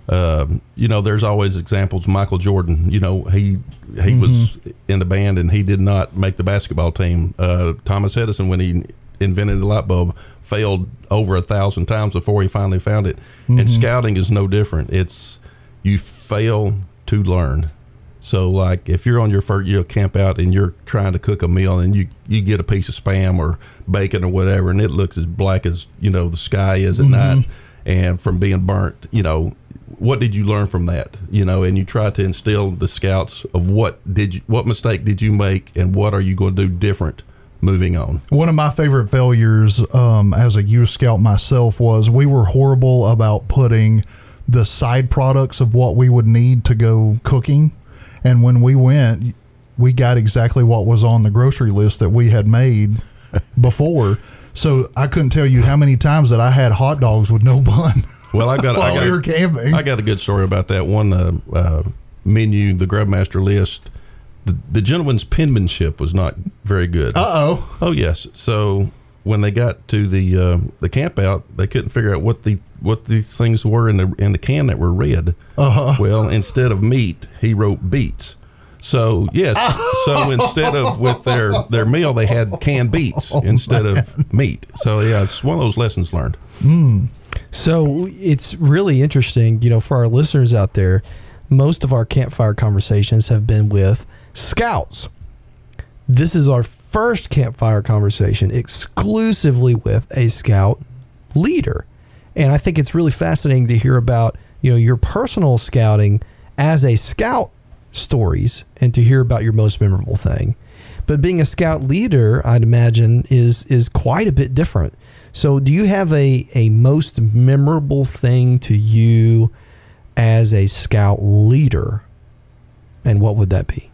uh, you know, there's always examples. Michael Jordan, you know, he he was in the band and he did not make the basketball team. Uh, Thomas Edison, when he invented the light bulb, failed over a thousand times before he finally found it. And scouting is no different. It's you fail to learn. So, like, if you're on your first, you know, camp out and you're trying to cook a meal and you, you get a piece of spam or bacon or whatever, and it looks as black as, you know, the sky is at night and from being burnt, you know, what did you learn from that? You know, and you try to instill the scouts of what did you, what mistake did you make and what are you going to do different moving on? One of my favorite failures um, as a youth scout myself was we were horrible about putting the side products of what we would need to go cooking. And when we went, we got exactly what was on the grocery list that we had made before. So I couldn't tell you how many times that I had hot dogs with no bun. Well, I got, I got camping. I got a good story about that one uh, uh, menu, the Grubmaster list. The, the gentleman's penmanship was not very good. Uh oh. Oh yes. So when they got to the uh, the camp out, they couldn't figure out what the what these things were in the in the can that were red. Uh-huh. Well, instead of meat, he wrote beets. So yes, so instead of with their their meal, they had canned beets instead of meat. So yeah, it's one of those lessons learned. So it's really interesting, you know, for our listeners out there. Most of our campfire conversations have been with scouts. This is our first campfire conversation exclusively with a scout leader. And I think it's really fascinating to hear about, you know, your personal scouting as a scout stories and to hear about your most memorable thing. But being a scout leader, I'd imagine, is is quite a bit different. So, do you have a, a most memorable thing to you as a scout leader? And what would that be?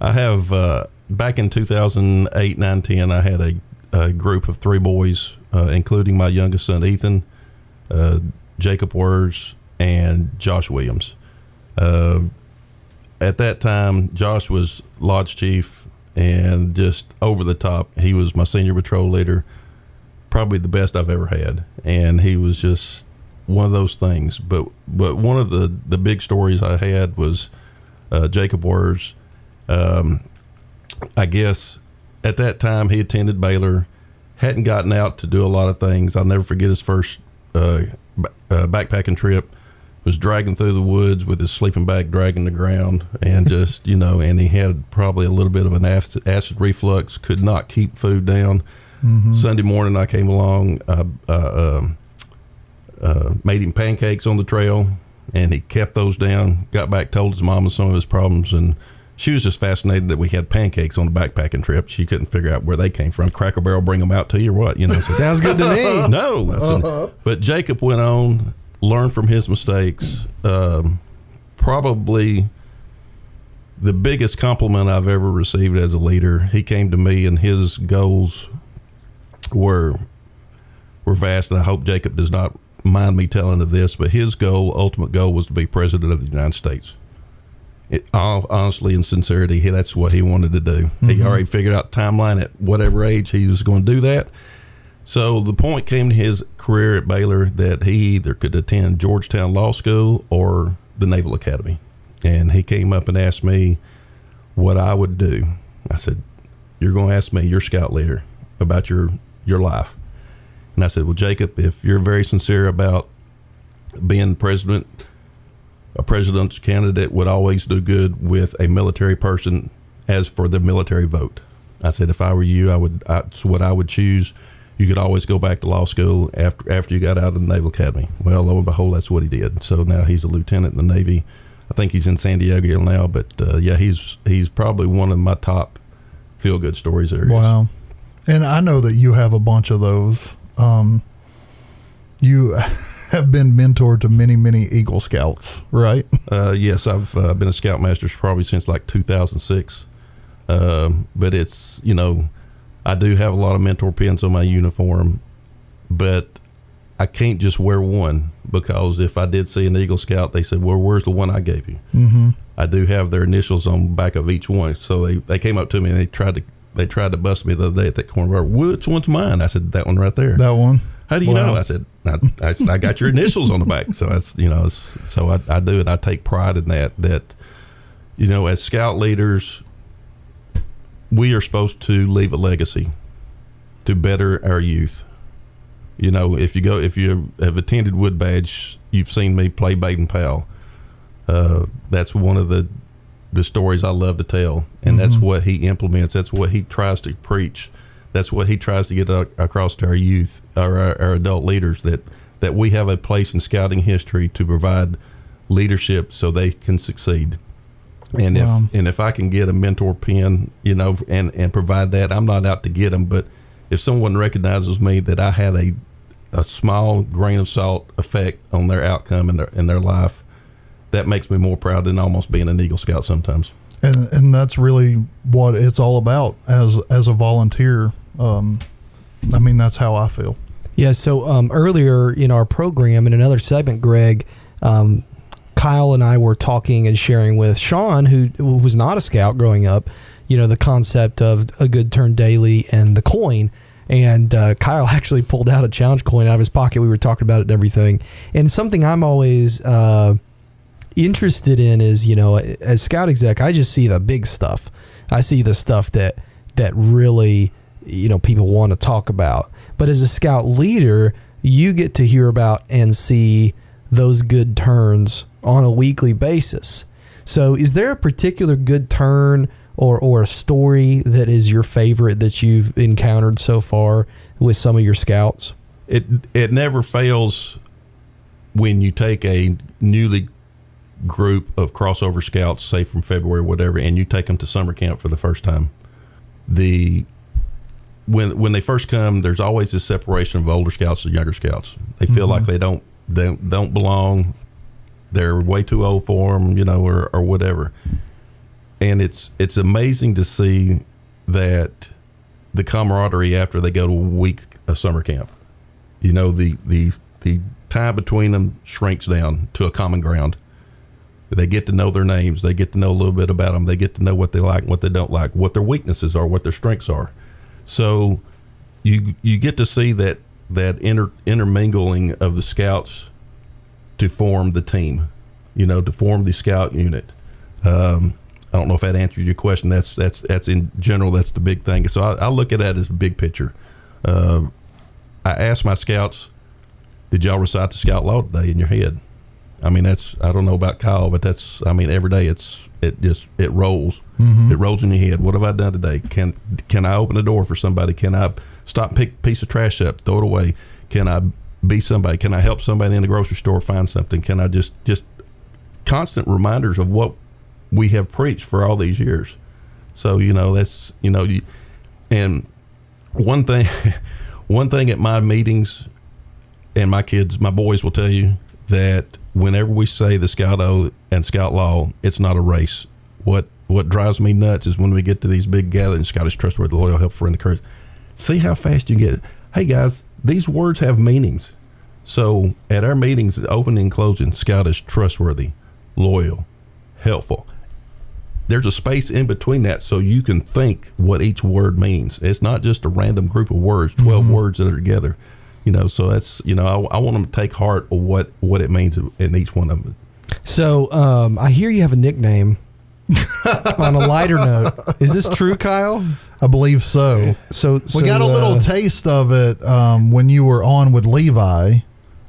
I have uh, back in 2008, 9, 10, I had a, a group of three boys, uh, including my youngest son Ethan, uh, Jacob Words, and Josh Williams. Uh, at that time, Josh was lodge chief and just over the top. He was my senior patrol leader, probably the best I've ever had, and he was just one of those things. But but one of the the big stories I had was uh, Jacob Words. Um, I guess at that time he attended Baylor, hadn't gotten out to do a lot of things. I'll never forget his first uh, b- uh, backpacking trip. Was dragging through the woods with his sleeping bag dragging the ground, and just you know, and he had probably a little bit of an acid, acid reflux. Could not keep food down. Sunday morning, I came along, uh, uh, um, uh, made him pancakes on the trail, and he kept those down. Got back, told his mama some of his problems, and she was just fascinated that we had pancakes on the backpacking trip. She couldn't figure out where they came from. Cracker Barrel bring them out to you or what? You know. so- Sounds good to me. no, said- but Jacob went on, learned from his mistakes. Um, probably the biggest compliment I've ever received as a leader. He came to me, and his goals were were vast. And I hope Jacob does not mind me telling of this, but his goal, ultimate goal, was to be president of the United States. It, all, honestly and sincerity, he, that's what he wanted to do. He mm-hmm. already figured out timeline at whatever age he was going to do that. So the point came to his career at Baylor that he either could attend Georgetown Law School or the Naval Academy. And he came up and asked me what I would do. I said, You're going to ask me, your scout leader, about your, your life. And I said, Well, Jacob, if you're very sincere about being president, a president's candidate would always do good with a military person as for the military vote. I said, if I were you, I would. That's what I would choose. You could always go back to law school after after you got out of the Naval Academy. Well, lo and behold, that's what he did. So now he's a lieutenant in the Navy. I think he's in San Diego now, but uh, yeah, he's he's probably one of my top feel good stories there. Wow. And I know that you have a bunch of those. Um, you have been mentored to many, many Eagle Scouts, right? Uh, yes, I've uh, been a Scoutmaster probably since like 2006. Um, but it's, you know, I do have a lot of mentor pins on my uniform, but I can't just wear one because if I did see an Eagle Scout, they said, "Well, where's the one I gave you?" Mm-hmm. I do have their initials on the back of each one, so they, they came up to me and they tried to they tried to bust me the other day at that corner bar. Which one's mine? I said that one right there. That one. How do you Wow. know? I said I, I, I got your initials on the back, so that's you know, it's, so I, I do it. I take pride in that. That you know, as scout leaders, we are supposed to leave a legacy to better our youth. You know, if you go, if you have attended Wood Badge, you've seen me play Baden Powell. Uh, that's one of the the stories I love to tell, and that's mm-hmm. what he implements. That's what he tries to preach. That's what he tries to get across to our youth, or our, our adult leaders that that we have a place in scouting history to provide leadership so they can succeed. And Wow. if and if I can get a mentor pin, you know, and and provide that, I'm not out to get them, but if someone recognizes me that I had a a small grain of salt effect on their outcome in their in their life, that makes me more proud than almost being an Eagle Scout sometimes. and and that's really what it's all about as as a volunteer. Um, I mean, that's how I feel. Yeah. So um, earlier in our program, in another segment, Greg, um, Kyle and I were talking and sharing with Sean, who, who was not a scout growing up, you know, the concept of a good turn daily and the coin. And uh, Kyle actually pulled out a challenge coin out of his pocket. We were talking about it and everything. And something I'm always uh, interested in is, you know, as scout exec, I just see the big stuff. I see the stuff that that really, you know, people want to talk about. But as a scout leader, you get to hear about and see those good turns on a weekly basis. So, is there a particular good turn or or a story that is your favorite that you've encountered so far with some of your scouts? It it never fails when you take a newly group of crossover scouts, say from February, whatever, and you take them to summer camp for the first time. The when when they first come, there's always this separation of older scouts and younger scouts. They feel like mm-hmm. they don't they don't belong. They're way too old for them, you know, or, or whatever. And it's it's amazing to see that the camaraderie after they go to a week of summer camp. You know, the the the time between them shrinks down to a common ground. They get to know their names. They get to know a little bit about them. They get to know what they like, and what they don't like, what their weaknesses are, what their strengths are. So you you get to see that that inter, intermingling of the scouts to form the team. You know, to form the scout unit. Um, I don't know if that answered your question. That's that's that's in general. That's the big thing. So I, I look at that as a big picture. Uh, I asked my scouts, "Did y'all recite the scout law today in your head?" I mean, that's I don't know about Kyle, but that's I mean, every day it's it just it rolls. Mm-hmm. It rolls in your head. What have I done today? Can can I open a door for somebody? Can I stop pick a piece of trash up, throw it away? Can I be somebody? Can I help somebody in the grocery store find something? Can I just just constant reminders of what we have preached for all these years. So you know that's you know you, and one thing, one thing at my meetings, and my kids, my boys will tell you that whenever we say the Scout Oath and Scout Law, it's not a race. What what drives me nuts is when we get to these big gatherings, Scottish trustworthy, loyal, helpful, friend, courage. See how fast you get. Hey guys, these words have meanings. So at our meetings, opening and closing, Scout is trustworthy, loyal, helpful. There's a space in between that so you can think what each word means. It's not just a random group of words, 12 mm-hmm. words that are together. You know, so that's, you know, I, I want them to take heart of what, what it means in each one of them. So um, I hear you have a nickname. on a lighter note, is this true, Kyle? I believe so. So, We so, got a little uh, taste of it um, when you were on with Levi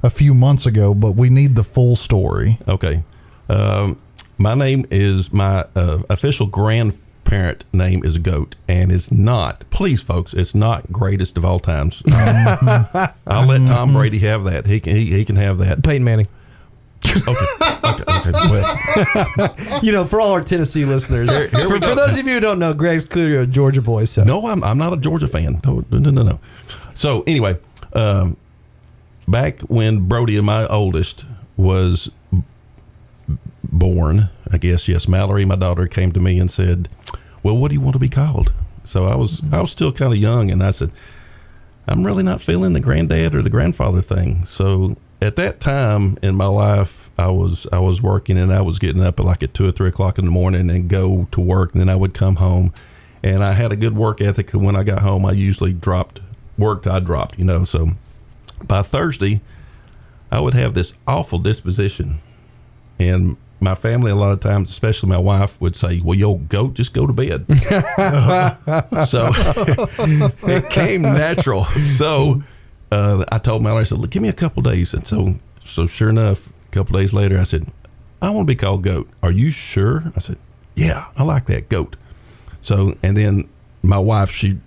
a few months ago, but we need the full story. Okay. Um, my name is my uh, official grandparent name is Goat, and it's not. Please, folks, it's not greatest of all times. Um, I'll let Tom Brady have that. He can he, he can have that. Peyton Manning. Okay, okay, okay. Well, You know, for all our Tennessee listeners, here we for, for those of you who don't know, Greg's clearly a Georgia boy. So no, I'm I'm not a Georgia fan. No, no, no, no. So anyway, um, back when Brody, my oldest, was born, I guess yes, Mallory, my daughter, came to me and said, "Well, what do you want to be called?" So I was I was still kind of young, and I said, "I'm really not feeling the granddad or the grandfather thing." So at that time in my life, I was I was working, and I was getting up at like at two or three o'clock in the morning and go to work, and then I would come home, and I had a good work ethic. And when I got home, I usually dropped worked. I dropped, you know. So by Thursday, I would have this awful disposition, and my family a lot of times, especially my wife, would say, "Well, yo, go, just go to bed." so it came natural. So uh, I told Mallory, I said, "Look, give me a couple days." And so, so sure enough, a couple days later, I said, "I want to be called Goat." Are you sure? I said, "Yeah, I like that, Goat." So, and then my wife, she,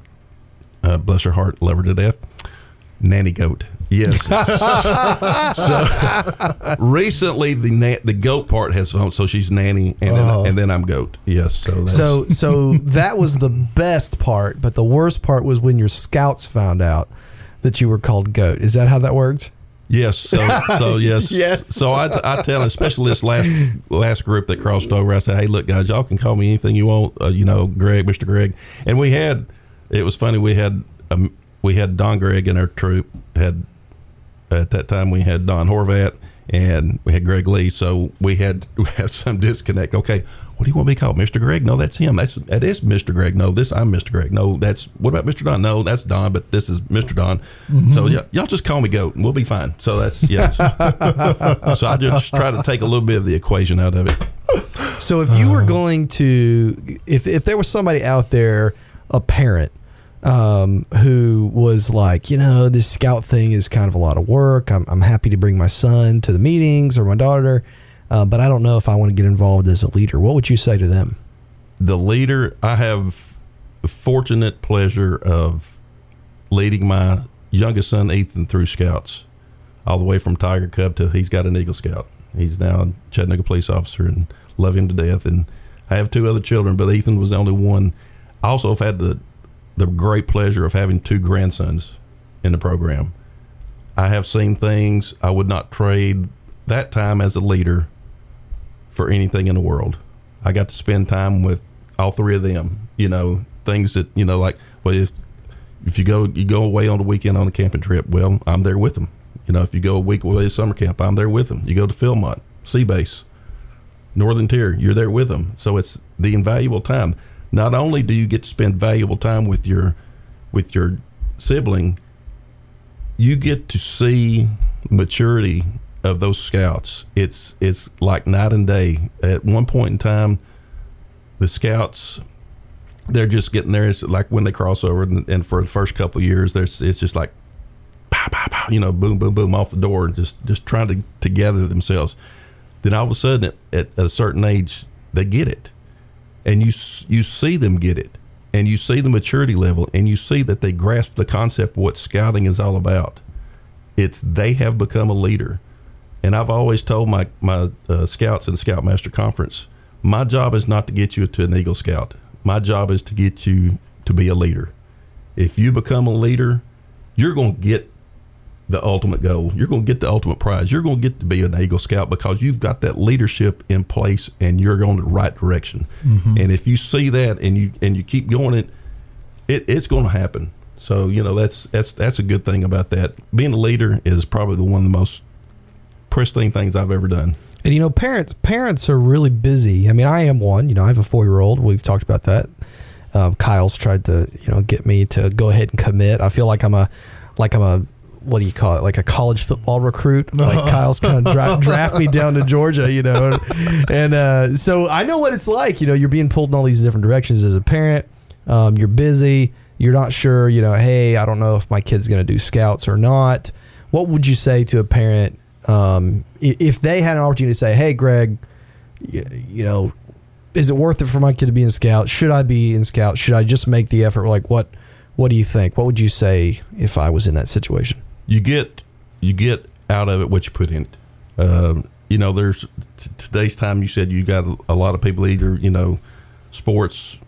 uh, bless her heart, love her to death, nanny goat. Yes. so recently, the na- the goat part has so she's nanny, and then, Oh. and then I'm goat. Yes. So that's, So so that was the best part, but the worst part was when your scouts found out that you were called goat. Is that how that worked? Yes. So, so yes. Yes. So I, I tell, especially this last last group that crossed over, I said, "Hey, look, guys, y'all can call me anything you want. Uh, you know, Greg, Mister Greg." And we had, it was funny. We had um, we had Don Greg in our troop. Had at that time we had Don Horvat and we had Greg Lee. So we had we had some disconnect. Okay, what do you want to be called, Mister Greg? No, that's him. That's that is Mister Greg. No, this I'm Mister Greg. No, that's what about Mister Don? No, that's Don, but this is Mister Don. Mm-hmm. So yeah, y'all just call me Goat and we'll be fine. So that's yeah. so I just try to take a little bit of the equation out of it. So if you were uh-huh. going to, if if there was somebody out there, a parent, um, who was like, you know, this scout thing is kind of a lot of work. I'm I'm happy to bring my son to the meetings or my daughter, uh, but I don't know if I want to get involved as a leader. What would you say to them? the leader i have the fortunate pleasure of leading my youngest son ethan through scouts all the way from tiger cub to he's got an eagle scout he's now a chattanooga police officer and love him to death and i have two other children but ethan was the only one i also have had the the great pleasure of having two grandsons in the program i have seen things i would not trade that time as a leader for anything in the world. I got to spend time with all three of them. You know, things that you know, like well, if if you go you go away on the weekend on a camping trip, well, I'm there with them. You know, if you go a week away to summer camp, I'm there with them. You go to Philmont, Sea Base, Northern Tier, you're there with them. So it's the invaluable time. Not only do you get to spend valuable time with your with your sibling, you get to see maturity of those scouts. It's it's like night and day. At one point in time, the scouts they're just getting there. It's like when they cross over, and, and for the first couple years, there's it's just like pow pow pow, you know, boom boom boom off the door, and just just trying to to gather themselves. Then all of a sudden, at, at a certain age, they get it, and you you see them get it, and you see the maturity level, and you see that they grasp the concept of what scouting is all about. It's they have become a leader, and I've always told my my uh, scouts in the Scoutmaster Conference, my job is not to get you to an Eagle Scout. My job is to get you to be a leader. If you become a leader, you're going to get the ultimate goal. You're going to get the ultimate prize. You're going to get to be an Eagle Scout because you've got that leadership in place and you're going the right direction. And if you see that and you and you keep going it, it it's going to happen. So you know that's that's that's a good thing about that. Being a leader is probably the one of the most pristine things I've ever done. And you know, parents parents are really busy. I mean, I am one. You know, I have a four year old. We've talked about that. Um, Kyle's tried to you know get me to go ahead and commit. I feel like I'm a like I'm a what do you call it? Like a college football recruit. Like Kyle's trying to dra- draft me down to Georgia. You know, and uh, so I know what it's like. You know, you're being pulled in all these different directions as a parent. Um, you're busy. You're not sure. You know, hey, I don't know if my kid's going to do scouts or not. What would you say to a parent um, if they had an opportunity to say, "Hey, Greg, y- you know, is it worth it for my kid to be in scout? Should I be in scout? Should I just make the effort? Like what? What do you think? What would you say if I was in that situation? You get you get out of it what you put in it. Um, you know, there's t- today's time. You said you got a, a lot of people either you know, sports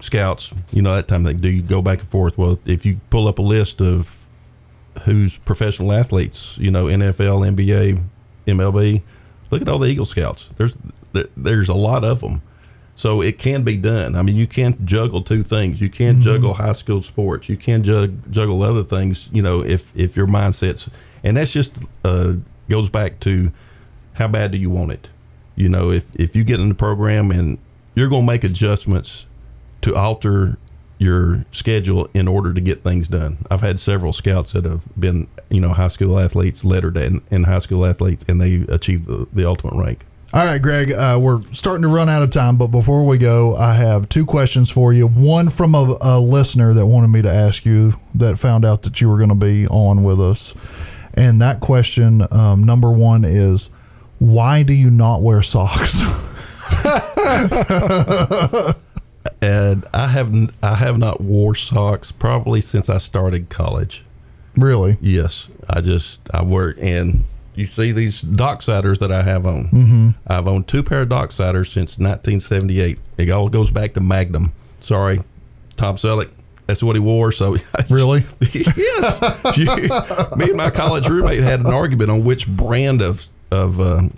scouts. You know that time they do you go back and forth. Well, if you pull up a list of who's professional athletes, you know, NFL, NBA, MLB, look at all the Eagle Scouts. There's there, there's a lot of them. So it can be done. I mean, you can't juggle two things. You can't juggle high school sports. You can jug, juggle other things. You know, if if your mindset's and that's just uh, goes back to how bad do you want it? You know, if if you get in the program and you're going to make adjustments to alter your schedule in order to get things done. I've had several scouts that have been, you know, high school athletes, lettered in, in high school athletes, and they achieved the, the ultimate rank. All right, Greg, uh, we're starting to run out of time, but before we go, I have two questions for you. One from a, a listener that wanted me to ask you that found out that you were going to be on with us. And that question, um, number one, is why do you not wear socks? And I haven't, I have not wore socks probably since I started college. really? Yes, I just I work and you see these docksiders that I have on. Mm-hmm. I've owned two pair of docksiders since 1978. It all goes back to Magnum. Sorry, Tom Selleck. That's what he wore. So Really? yes. Me and my college roommate had an argument on which brand of of uh,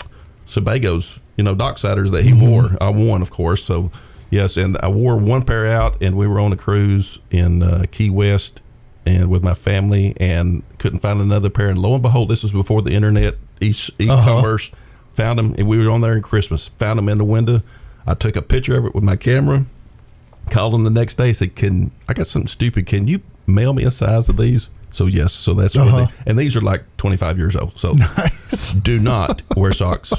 Sebagos, you know, docksiders that he wore. I won, of course. So yes, and I wore one pair out, and we were on a cruise in uh, Key West, and with my family, and couldn't find another pair. And lo and behold, this was before the internet, e- e-commerce. Found them, and we were on there in Christmas. Found them in the window. I took a picture of it with my camera. Called him the next day. Said, "Can I got something stupid? Can you mail me a size of these?" So yes, so that's what Uh-huh. they, and these are like 25 years old. So do not wear socks.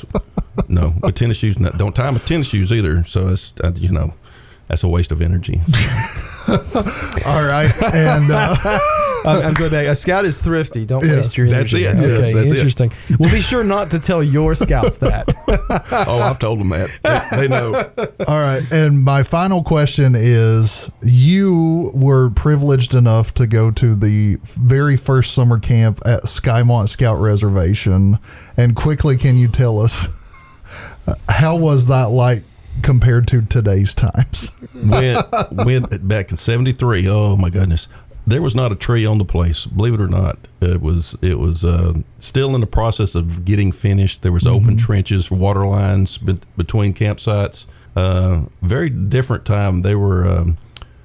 No, with tennis shoes. No, don't tie them with tennis shoes either. So it's you know that's a waste of energy. All right. And uh, I'm, I'm going back. A scout is thrifty. Don't Yeah, waste your that's energy. it. there. Yes, okay, that's it. interesting. Well, be sure not to tell your scouts that. oh, I've told them that. They, they know. All right. And my final question is you were privileged enough to go to the very first summer camp at Skymont Scout Reservation. And quickly, can you tell us uh, how was that like compared to today's times? went went back in '73. Oh my goodness, there was not a tree on the place. Believe it or not, it was it was uh, still in the process of getting finished. There was open trenches, water lines be- between campsites. Uh, very different time. They were um,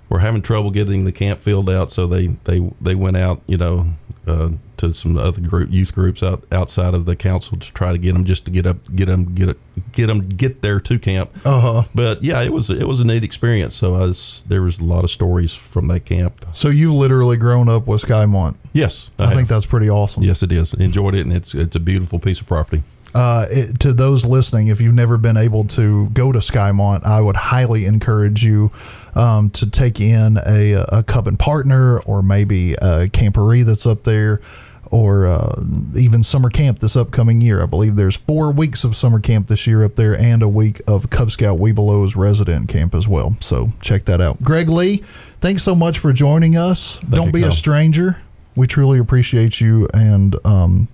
were having trouble getting the camp filled out, so they they they went out. You know. Uh, to some other group youth groups out outside of the council to try to get them just to get up get them get get them get there to camp Uh huh. but yeah, it was it was a neat experience. So I was there was a lot of stories from that camp. So you've literally grown up with Skymont. Yes, I, think that's pretty awesome. yes, it is. Enjoyed it, and it's it's a beautiful piece of property. Uh, it, to those listening, if you've never been able to go to Skymont, I would highly encourage you um, to take in a, a Cub and Partner or maybe a camporee that's up there or uh, even summer camp this upcoming year. I believe there's four weeks of summer camp this year up there and a week of Cub Scout Webelos resident camp as well. So check that out. Greg Lee, thanks so much for joining us. Don't you, be a stranger. We truly appreciate you and um,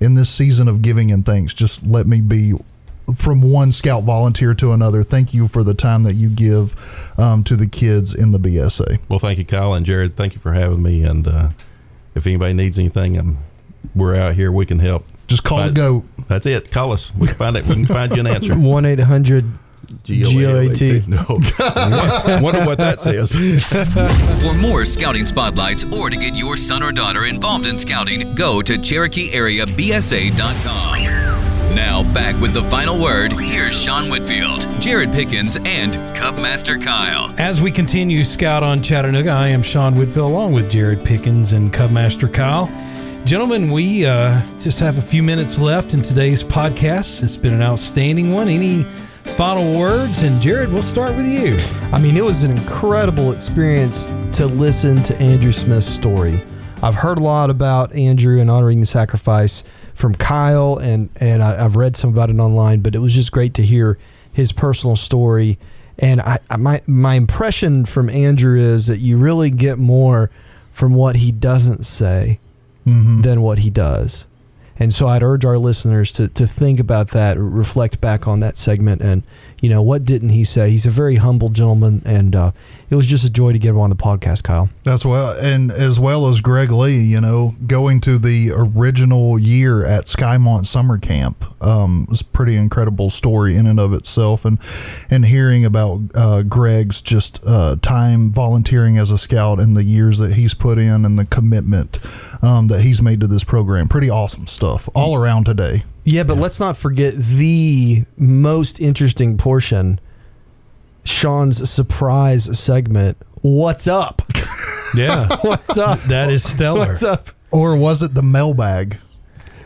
in this season of giving and thanks, just let me be from one scout volunteer to another. Thank you for the time that you give um, to the kids in the BSA. Well, thank you, Kyle and Jared. Thank you for having me. And uh, if anybody needs anything, um, we're out here. We can help. Just call the Fine. goat. That's it. Call us. We can find it. We can find you an answer. One eight hundred. G-O-A-T. No. Wonder what that says. For more scouting spotlights or to get your son or daughter involved in scouting, go to CherokeeAreaBSA.com. Now back with the final word. Here's Sean Whitfield, Jared Pickens, and Cubmaster Kyle. As we continue Scout on Chattanooga, I am Sean Whitfield along with Jared Pickens and Cubmaster Kyle. Gentlemen, we uh, just have a few minutes left in today's podcast. It's been an outstanding one. Any final words? And Jared, we'll start with you. I mean, it was an incredible experience to listen to Andrew Smith's story. I've heard a lot about Andrew and honoring the sacrifice, from Kyle, and and I, I've read some about it online. But it was just great to hear his personal story. And I, I my my impression from Andrew is that you really get more from what he doesn't say mm-hmm. than what he does. And so I'd urge our listeners to, to think about that, reflect back on that segment, and you know what didn't he say? He's a very humble gentleman, and uh, it was just a joy to get him on the podcast, Kyle. That's well, and as well as Greg Lee, you know, going to the original year at Skymont Summer Camp um, was a pretty incredible story in and of itself, and and hearing about uh, Greg's just uh, time volunteering as a scout and the years that he's put in and the commitment um, that he's made to this program, pretty awesome stuff all around today. Yeah, but let's not forget the most interesting portion Sean's surprise segment. What's up? Yeah, What's up? that is stellar. What's up? Or was it the mailbag?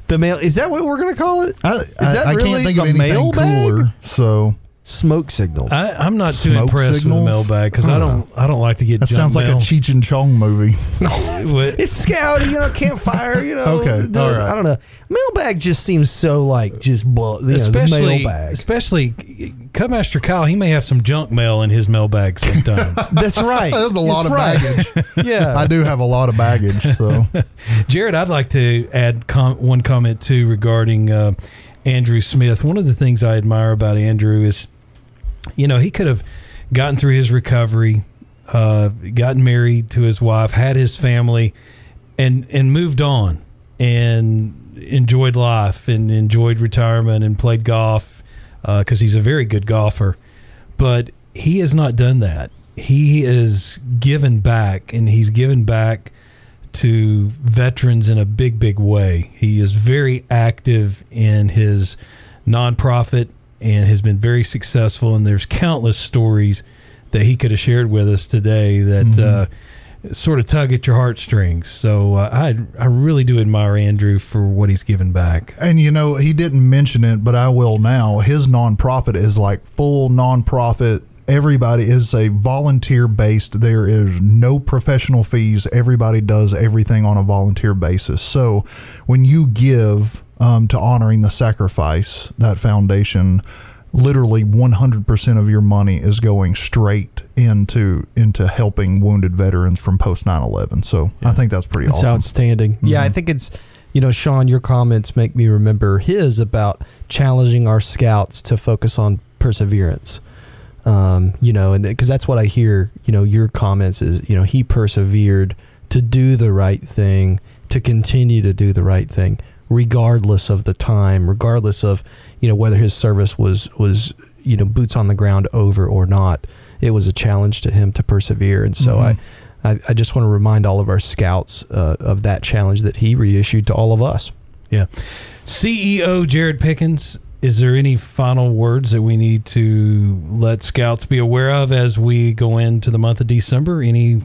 The mail is that what we're gonna call it? I, Is that I, I really can't think the of anything mailbag? cooler. So Smoke signals. I, I'm not too Smoke impressed with signals? the mailbag because I don't I don't like to get that junk sounds like a Cheech and Chong movie. What- it's scout, you know, campfire, you know. Okay, the- all right. I don't know. Mailbag just seems so like just bu- you know, especially mailbag. especially Cubmaster Kyle, he may have some junk mail in his mailbag sometimes. That's right. There's a lot That's of right. baggage. Yeah. I do have a lot of baggage. So Jared, I'd like to add com- one comment too regarding uh, Andrew Smith. One of the things I admire about Andrew is, you know, he could have gotten through his recovery, uh, gotten married to his wife, had his family, and and moved on and enjoyed life and enjoyed retirement and played golf because he's a very good golfer. But he has not done that. He is given back, and he's given back to veterans in a big, big way. He is very active in his nonprofit and has been very successful. And there's countless stories that he could have shared with us today that uh, sort of tug at your heartstrings. So uh, I I really do admire Andrew for what he's given back. And you know, he didn't mention it, but I will now. His nonprofit is like full nonprofit. Everybody is a volunteer based. There is no professional fees. Everybody does everything on a volunteer basis. So when you give um, to honoring the sacrifice, that foundation, literally 100% of your money is going straight into into helping wounded veterans from post 9/11. So I think that's pretty It's awesome. outstanding. Yeah, I think it's, you know, Sean, your comments make me remember his about challenging our scouts to focus on perseverance. Um, you know, and because that's what I hear, you know, your comments is, you know, he persevered to do the right thing, to continue to do the right thing, regardless of the time, regardless of, you know, whether his service was, was, you know, boots on the ground over or not. It was a challenge to him to persevere. And so I, I, I just want to remind all of our scouts uh, of that challenge that he reissued to all of us. Yeah. CEO Jared Pickens, is there any final words that we need to let scouts be aware of as we go into the month of December? Any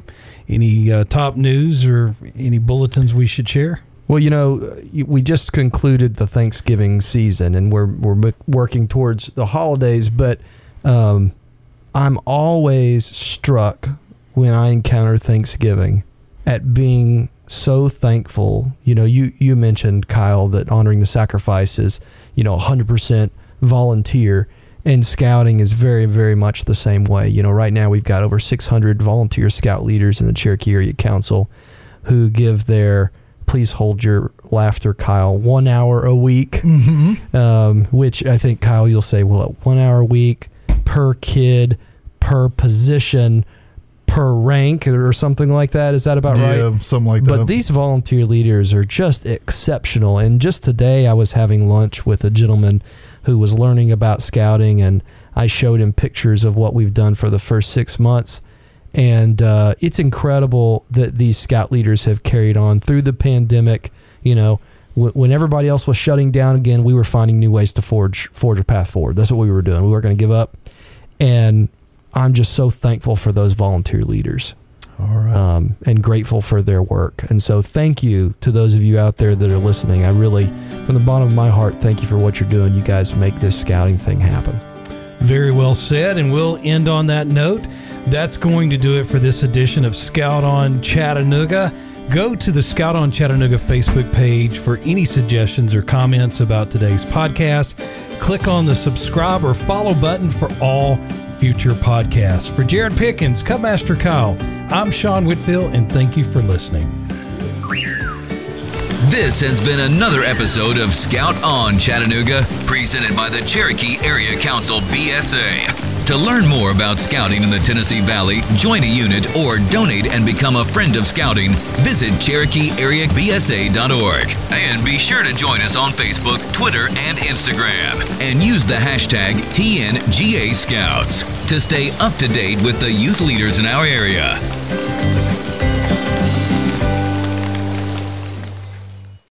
any uh, top news or any bulletins we should share? Well, you know, we just concluded the Thanksgiving season, and we're we're working towards the holidays. But um, I'm always struck when I encounter Thanksgiving at being so thankful. You know, you you mentioned Kyle that honoring the sacrifice is you know 100% volunteer, and scouting is very very much the same way. You know, right now we've got over 600 volunteer scout leaders in the Cherokee Area Council who give their please hold your laughter, Kyle. One hour a week, um, which I think Kyle, you'll say, well, one hour a week per kid, per position, per rank, or something like that. Is that about yeah, right? something like that. But these volunteer leaders are just exceptional. And just today, I was having lunch with a gentleman who was learning about scouting, and I showed him pictures of what we've done for the first six months. And uh, it's incredible that these scout leaders have carried on through the pandemic. You know, wh- when everybody else was shutting down again, we were finding new ways to forge forge a path forward. That's what we were doing. We weren't going to give up. And I'm just so thankful for those volunteer leaders All right. um, and grateful for their work. And so, thank you to those of you out there that are listening. I really, from the bottom of my heart, thank you for what you're doing. You guys make this scouting thing happen. Very well said. And we'll end on that note. That's going to do it for this edition of Scout on Chattanooga. Go to the Scout on Chattanooga Facebook page for any suggestions or comments about today's podcast. Click on the subscribe or follow button for all future podcasts. For Jared Pickens, Cubmaster Kyle, I'm Sean Whitfield, and thank you for listening. This has been another episode of Scout on Chattanooga, presented by the Cherokee Area Council BSA. To learn more about scouting in the Tennessee Valley, join a unit, or donate and become a friend of scouting, visit CherokeeAreaBSA.org. And be sure to join us on Facebook, Twitter, and Instagram. And use the hashtag TNGA Scouts to stay up to date with the youth leaders in our area.